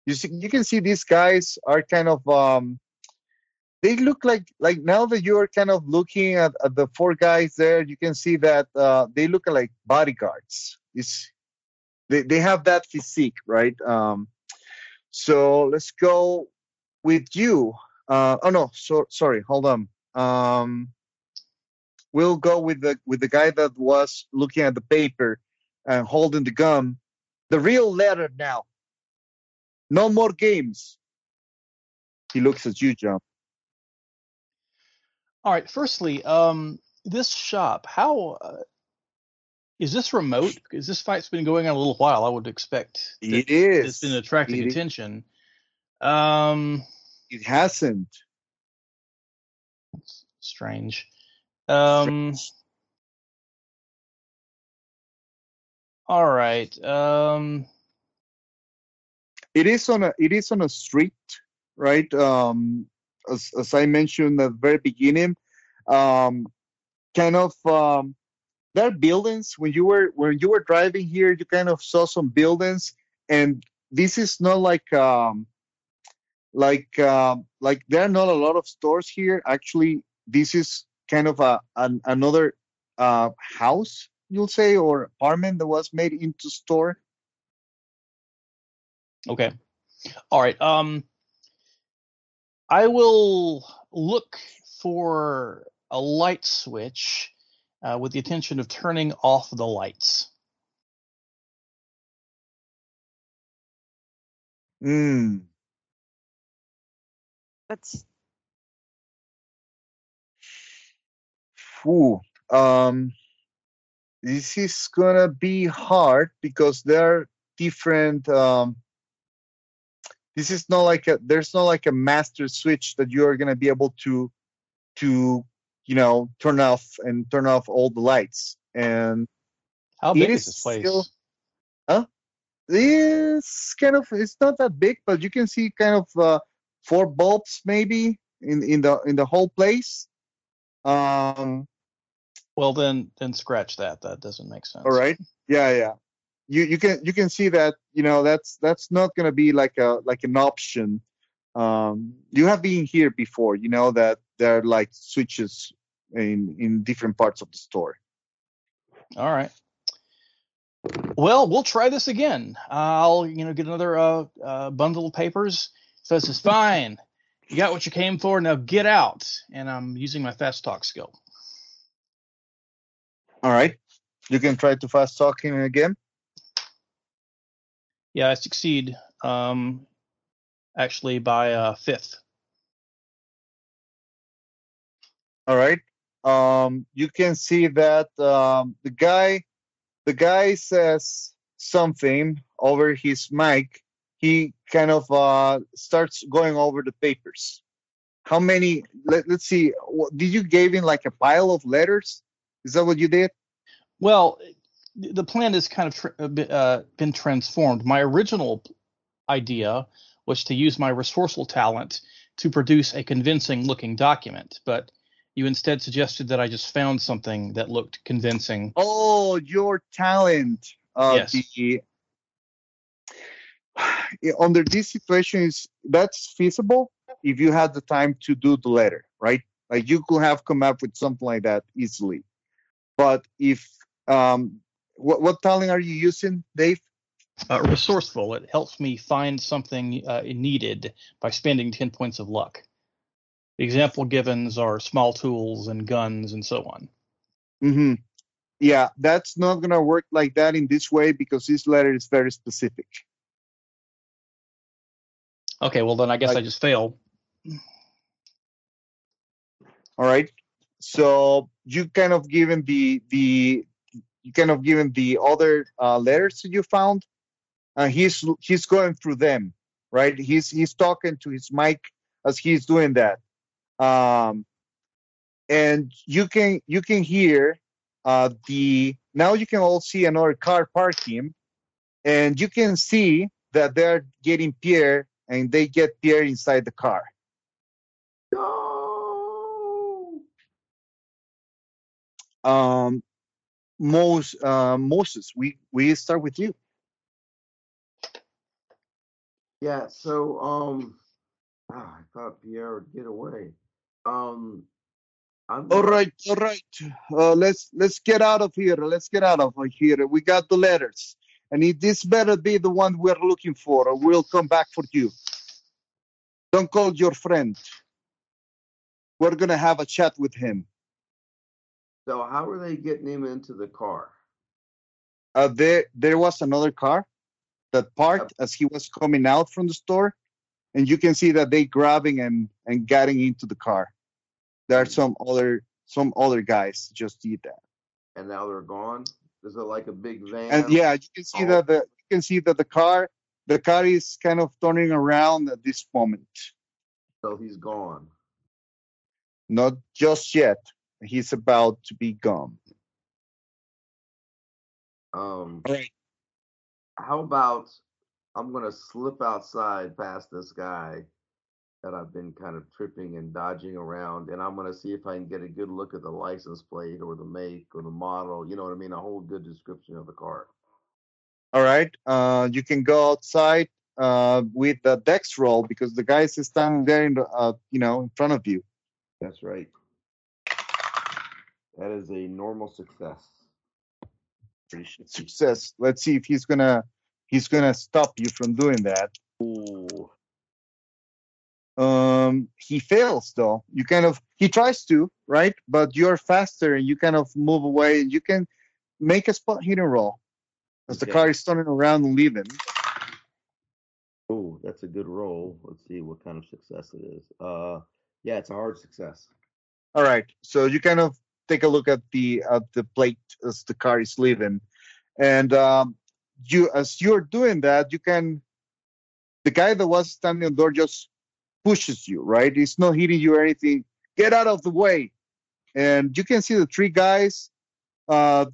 You see, you can see these guys are kind of um, they look like like now that you're kind of looking at, at the four guys there, you can see that uh, they look like bodyguards. It's they they have that physique, right? Um, So let's go with you. Uh, oh no, so, sorry, hold on. Um, we'll go with the with the guy that was looking at the paper and holding the gum. The real letter now. No more games. He looks at you, John. All right. Firstly, um, this shop, how uh, is this remote? Because this fight's been going on a little while. I would expect It is. it's been attracting It is. attention. Um, It hasn't. strange. Um, all right. Um, it is on a it is on a street right um as, as i mentioned at the very beginning um kind of um there are buildings when you were when you were driving here you kind of saw some buildings and this is not like um like um like there are not a lot of stores here actually this is kind of a an, another uh house you'll say or apartment that was made into store Okay. All right. Um, I will look for a light switch with the intention of turning off the lights. mm. Let's Ooh, um, this is gonna be hard because there are different. Um, this is not like a. There's not like a master switch that you are gonna be able to, to, you know, turn off and turn off all the lights. And How big is is this place? still- it's kind of. It's not that big, but you can see kind of uh, four bulbs maybe in in the in the whole place. Um, Well, then, then scratch that. That doesn't make sense. All right. Yeah, yeah. You you can you can see that you know that's that's not gonna be like a like an option. Um, you have been here before. You know that there are like switches in in different parts of the store. All right. Well, we'll try this again. I'll, you know, get another uh, uh, bundle of papers. Says it's fine. You got what you came for. Now get out. And I'm using my fast talk skill. All right. You can try to fast talk him again. Yeah, I succeed. Um, actually by a fifth. All right. Um, you can see that um, the guy, the guy says something over his mic. He kind of uh, starts going over the papers. How many? Let, let's see. Did you give him like a pile of letters? Is that what you did? Well, the plan has kind of uh, uh, been transformed. My original idea was to use my resourceful talent to produce a convincing looking document, but you instead suggested that I just found something that looked convincing. Oh, your talent. Uh, Yes. The, under this situation is that's feasible if you had the time to do the letter, right? Like you could have come up with something like that easily. But if um, what what talent are you using, Dave? Uh, resourceful, it helps me find something uh, needed by spending 10 points of luck. The example givens are small tools and guns and so on. Mm-hmm. Yeah, that's not gonna work like that in this way because this letter is very specific. Okay, well, then I guess I just failed. All right. So you kind of given the the you kind of given the other uh, letters that you found. Uh, he's he's going through them, right? He's he's talking to his mic as he's doing that, um, and you can you can hear uh, the now you can all see another car parking, and you can see that they're getting Pierre and they get Pierre inside the car. No. um Mos, uh, Moses, we we start with you. Yeah. So um, ah, I thought Pierre would get away. Um, I'm All right, all right. Uh, let's let's get out of here. Let's get out of here. We got the letters, and it this better be the one we're looking for, or we'll come back for you. Don't call your friend. We're gonna have a chat with him. So how are they getting him into the car? Uh, there, there was another car that parked as he was coming out from the store, and you can see that they grabbing and and getting into the car. There are some other some other guys just did that, And now they're gone? Is it like a big van? and yeah, you can see Oh. that the you can see that the car the car is kind of turning around at this moment. So he's gone. Not just yet. He's about to be gone. Um, All right. how about I'm gonna slip outside past this guy that I've been kind of tripping and dodging around, and I'm gonna see if I can get a good look at the license plate or the make or the model. You know what I mean? A whole good description of the car. All right. Uh, you can go outside uh, with the dex roll because the guy is standing there in the, uh, you know in front of you. That's right. That is a normal success. success. Let's see if he's gonna he's gonna stop you from doing that. Ooh. Um, he fails though. You kind of he tries to right, but you're faster and you kind of move away. and You can make a spot hidden roll as the Okay. car is turning around and leaving. Oh, that's a good roll. Let's see what kind of success it is. Uh, yeah, it's a hard success. All right, so you kind of take a look at the at the plate as the car is leaving, and um, you as you're doing that, you can the guy that was standing on the door just pushes you, right? It's not hitting you or anything. Get out of the way, and you can see the three guys. Uh,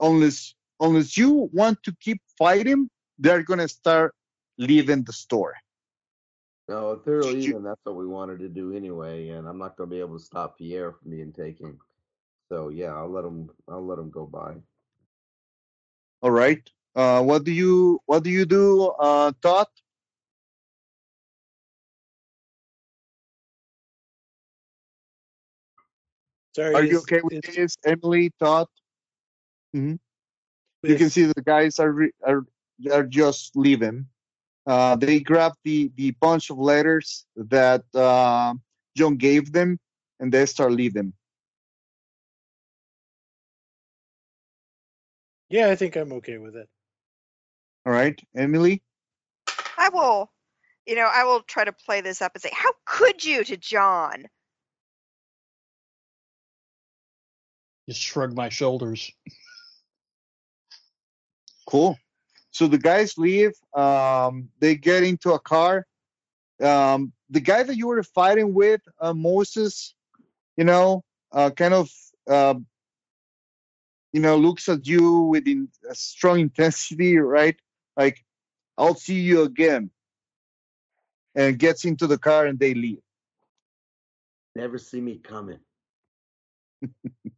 unless unless you want to keep fighting, they're gonna start leaving the store. No, if they're leaving, that's what we wanted to do anyway, and I'm not going to be able to stop Pierre from being taken. So yeah, I'll let him. I'll let him go by. All right. Uh, what do you what do you do, uh, Todd? Sorry. Are you okay with this, Emilie? Todd? You can see the guys are re- are are just leaving. Uh, they grab the the bunch of letters that uh, John gave them, and they start leaving. Yeah, I think I'm okay with it. All right, Emilie. I will, you know, I will try to play this up and say, "How could you?" to John. Just shrug my shoulders. Cool. So the guys leave. Um, they get into a car. Um, the guy that you were fighting with, uh, Moses, you know, uh, kind of, uh, you know, looks at you with in, a strong intensity, right? Like, I'll see you again. And gets into the car and they leave. Never see me coming.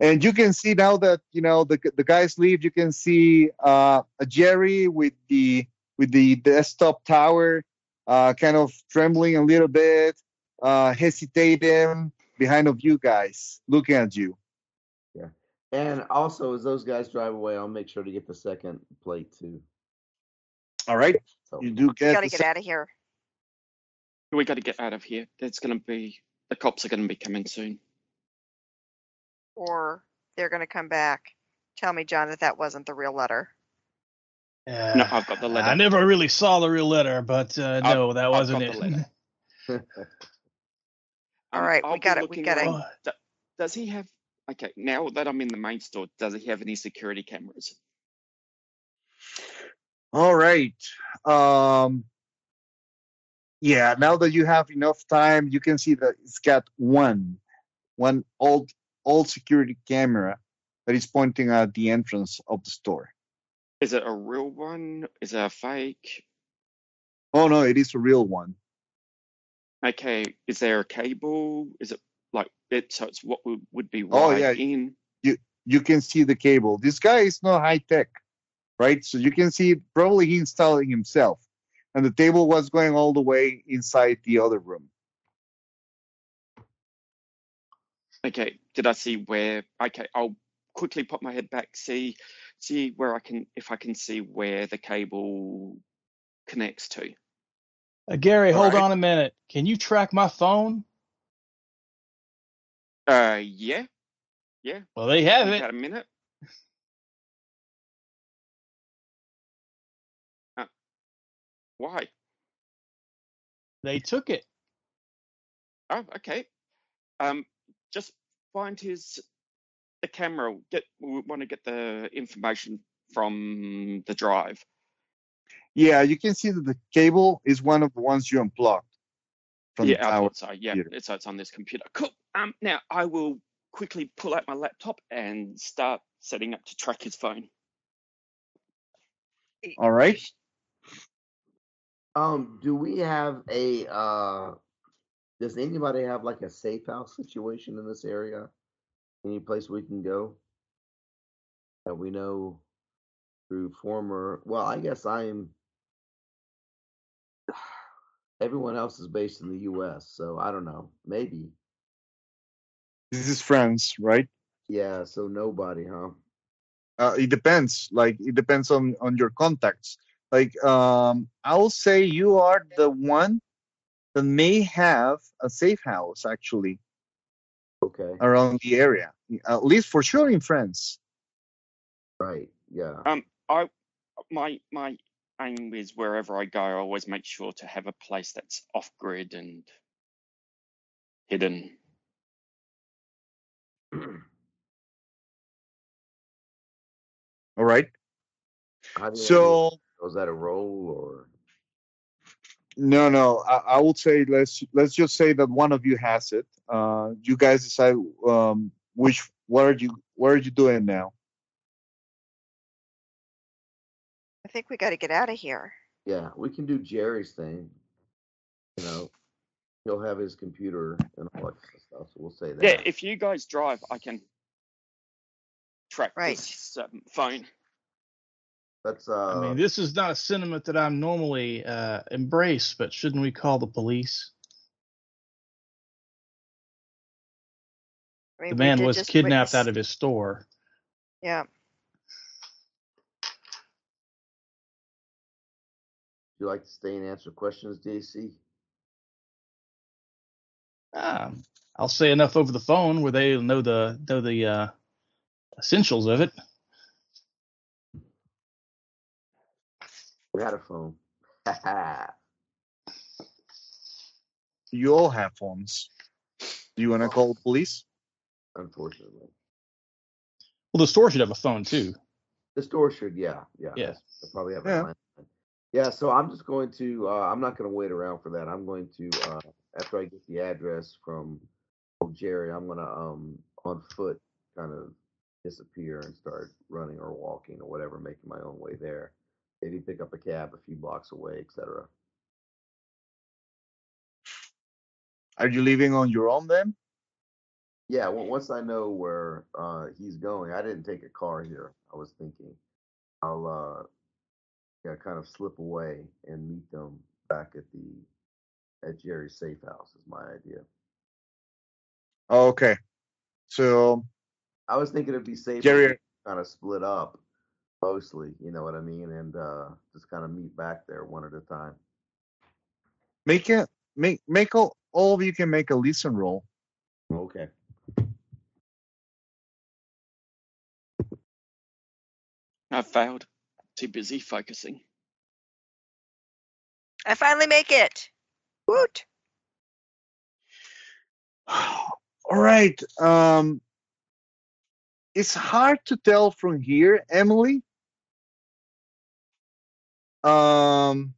and you can see now that you know the the guys leave. You can see uh, a Gerry with the with the desktop tower, uh, kind of trembling a little bit, uh, hesitating behind of you guys, looking at you. Yeah, and also, as those guys drive away, I'll make sure to get the second plate too. All right, So you do We get got to the get out of here. We got to get out of here. There's going to be the cops are going to be coming soon. Or they're going to come back. Tell me, John, that that wasn't the real letter. Uh, No, I've got the letter. I never really saw the real letter, but uh, I've- no, that I've wasn't it. the letter. All right, we I'll be got it we looking gotta- around. Does he have? Okay, now that I'm in the main store, does he have any security cameras? All right. Um, yeah, now that you have enough time, you can see that it's got one, one old, old security camera that is pointing at the entrance of the store. Is it a real one? Is it a fake? Oh no, it is a real one. Okay, is there a cable? Is it like it? So it's what would, be Oh, wired yeah. in. You can see the cable. This guy is not high tech, right? So you can see probably he installed it himself, and the table was going all the way inside the other room. Okay, did I see where? Okay, I'll quickly pop my head back, see see where I can if I can see where the cable connects to. Uh, Gary, All hold right. on a minute. Can you track my phone? Uh, yeah, yeah. Well, they have it. About a minute. Uh, why? They took it. Oh, okay. Um, just find his the camera. Get we want to get the information from the drive. Yeah, you can see that the cable is one of the ones you unplugged from yeah, the I tower. so. Yeah, computer. it's, it's on this computer. Cool. Um, now I will quickly pull out my laptop and start setting up to track his phone. All right. Um, do we have a uh does anybody have like a safe house situation in this area? Any place we can go? That we know through former well, I guess I'm everyone else is based in the US, so I don't know. Maybe. This is France, right? Yeah, so nobody, huh? Uh, it depends. Like it depends on on your contacts. Like um, I will say you are the one that may have a safe house actually Okay. around the area. At least for sure in France. Right. Yeah. Um, I my my aim is wherever I go, I always make sure to have a place that's off grid and hidden. All right. How do you So was that a roll or no, no. I, I would say let's let's just say that one of you has it. Uh, you guys decide um, which. What are you What are you doing now? I think we got to get out of here. yeah, we can do Gerry's thing. You know, he'll have his computer and all that stuff. So we'll say that. Yeah, if you guys drive, I can track Right. this um, phone. That's uh I mean, this is not a sentiment that I'm normally uh, embrace, but shouldn't we call the police? I mean, The man was kidnapped witness- out of his store. Yeah. Do you like to stay and answer questions, DC? Um, I'll say enough over the phone where they know the know the uh, essentials of it. We had a phone. You all have phones. Do you want to call the police? Unfortunately. Well, the store should have a phone too. The store should, yeah, yeah. Yeah. They'll probably have Yeah. a line. Yeah, so I'm just going to uh I'm not gonna wait around for that. I'm going to uh after I get the address from from Gerry, I'm gonna um on foot kind of disappear and start running or walking or whatever, making my own way there. Maybe pick up a cab a few blocks away, etc. Are you leaving on your own then? Yeah, well, once I know where uh he's going, I didn't take a car here. I was thinking I'll uh yeah, kind of slip away and meet them back at the at Gerry's safe house is my idea. Okay. So I was thinking it'd be safer Jerry- to kind of split up mostly, you know what I mean, and uh just kind of meet back there one at a time. make it make make all, all of you can make a listen roll. Okay. I failed. Too busy focusing. I finally make it. Woot. All right. Um, it's hard to tell from here, Emilie. Um,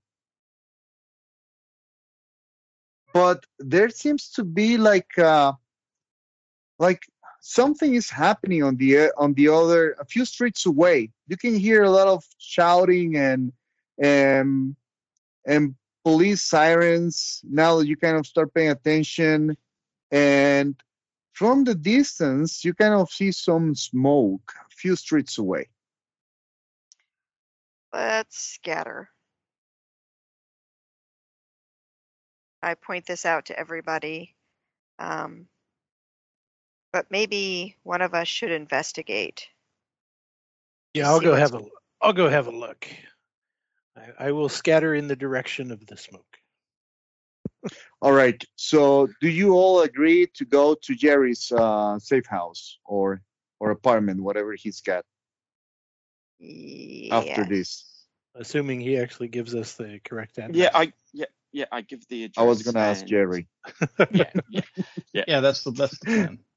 but there seems to be like uh, like something is happening on the uh, on the other a few streets away. You can hear a lot of shouting and and and police sirens. Now you kind of start paying attention, and from the distance you kind of see some smoke a few streets away. Let's scatter. I point this out to everybody. Um, But maybe one of us should investigate. Yeah, I'll see go what's have a I'll go have a look. I, I will scatter in the direction of the smoke. All right. So, do you all agree to go to Gerry's uh, safe house or or apartment, whatever he's got after this? Assuming he actually gives us the correct address. Yeah, I yeah yeah I give the address. I was gonna ask and- Gerry. Yeah, yeah. Yeah, that's the that's the plan.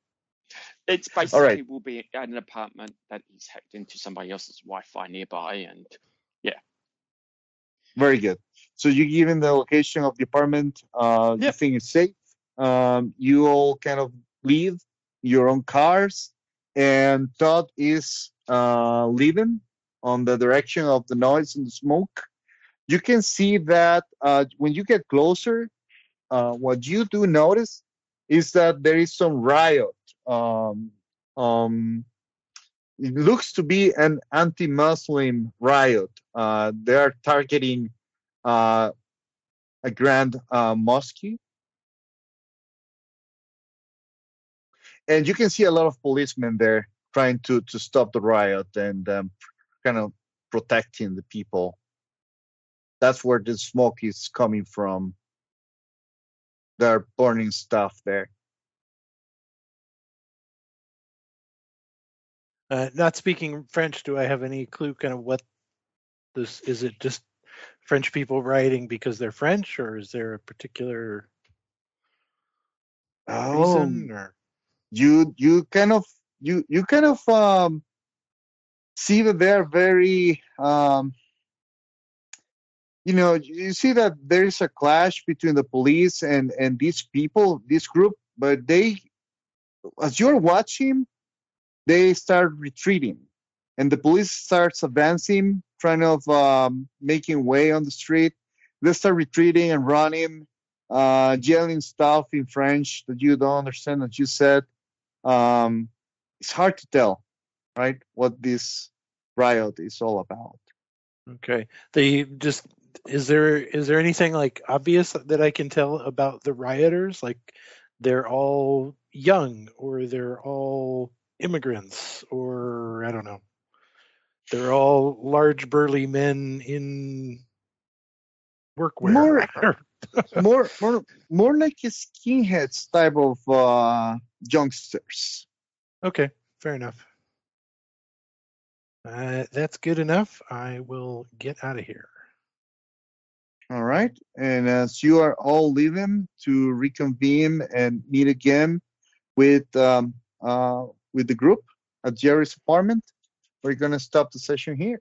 It's basically right. will be at an apartment that he's hacked into somebody else's Wi-Fi nearby, and yeah. Very good. So you give him the location of the apartment. Uh, You Yep. think it's safe. Um, you all kind of leave your own cars, and Todd is uh, leaving on the direction of the noise and the smoke. You can see that uh, when you get closer, uh, what you do notice is that there is some riot. Um, um, it looks to be an anti-Muslim riot. Uh, they are targeting uh, a grand uh, mosque, and you can see a lot of policemen there trying to to stop the riot and um, kind of protecting the people. That's where the smoke is coming from. They're burning stuff there. Uh, not speaking French, do I have any clue kind of what this is? It just French people writing because they're French, or is there a particular reason? Oh, Or you you kind of you you kind of um see that they're very um you know you see that there is a clash between the police and and these people this group but they as you're watching they start retreating. And the police starts advancing trying of um, making way on the street. They start retreating and running uh yelling stuff in french that you don't understand that you said. Um it's hard to tell right what this riot is all about okay, they just is there is there anything like obvious that I can tell about the rioters? Like they're all young, or they're all immigrants, or I don't know. They're all large burly men in workwear. More- more more more like a skinheads type of uh youngsters Okay, fair enough. Uh, that's good enough. I will get out of here. all right and as you are all leaving to reconvene and meet again with um uh with the group at gerry's apartment we're gonna stop the session here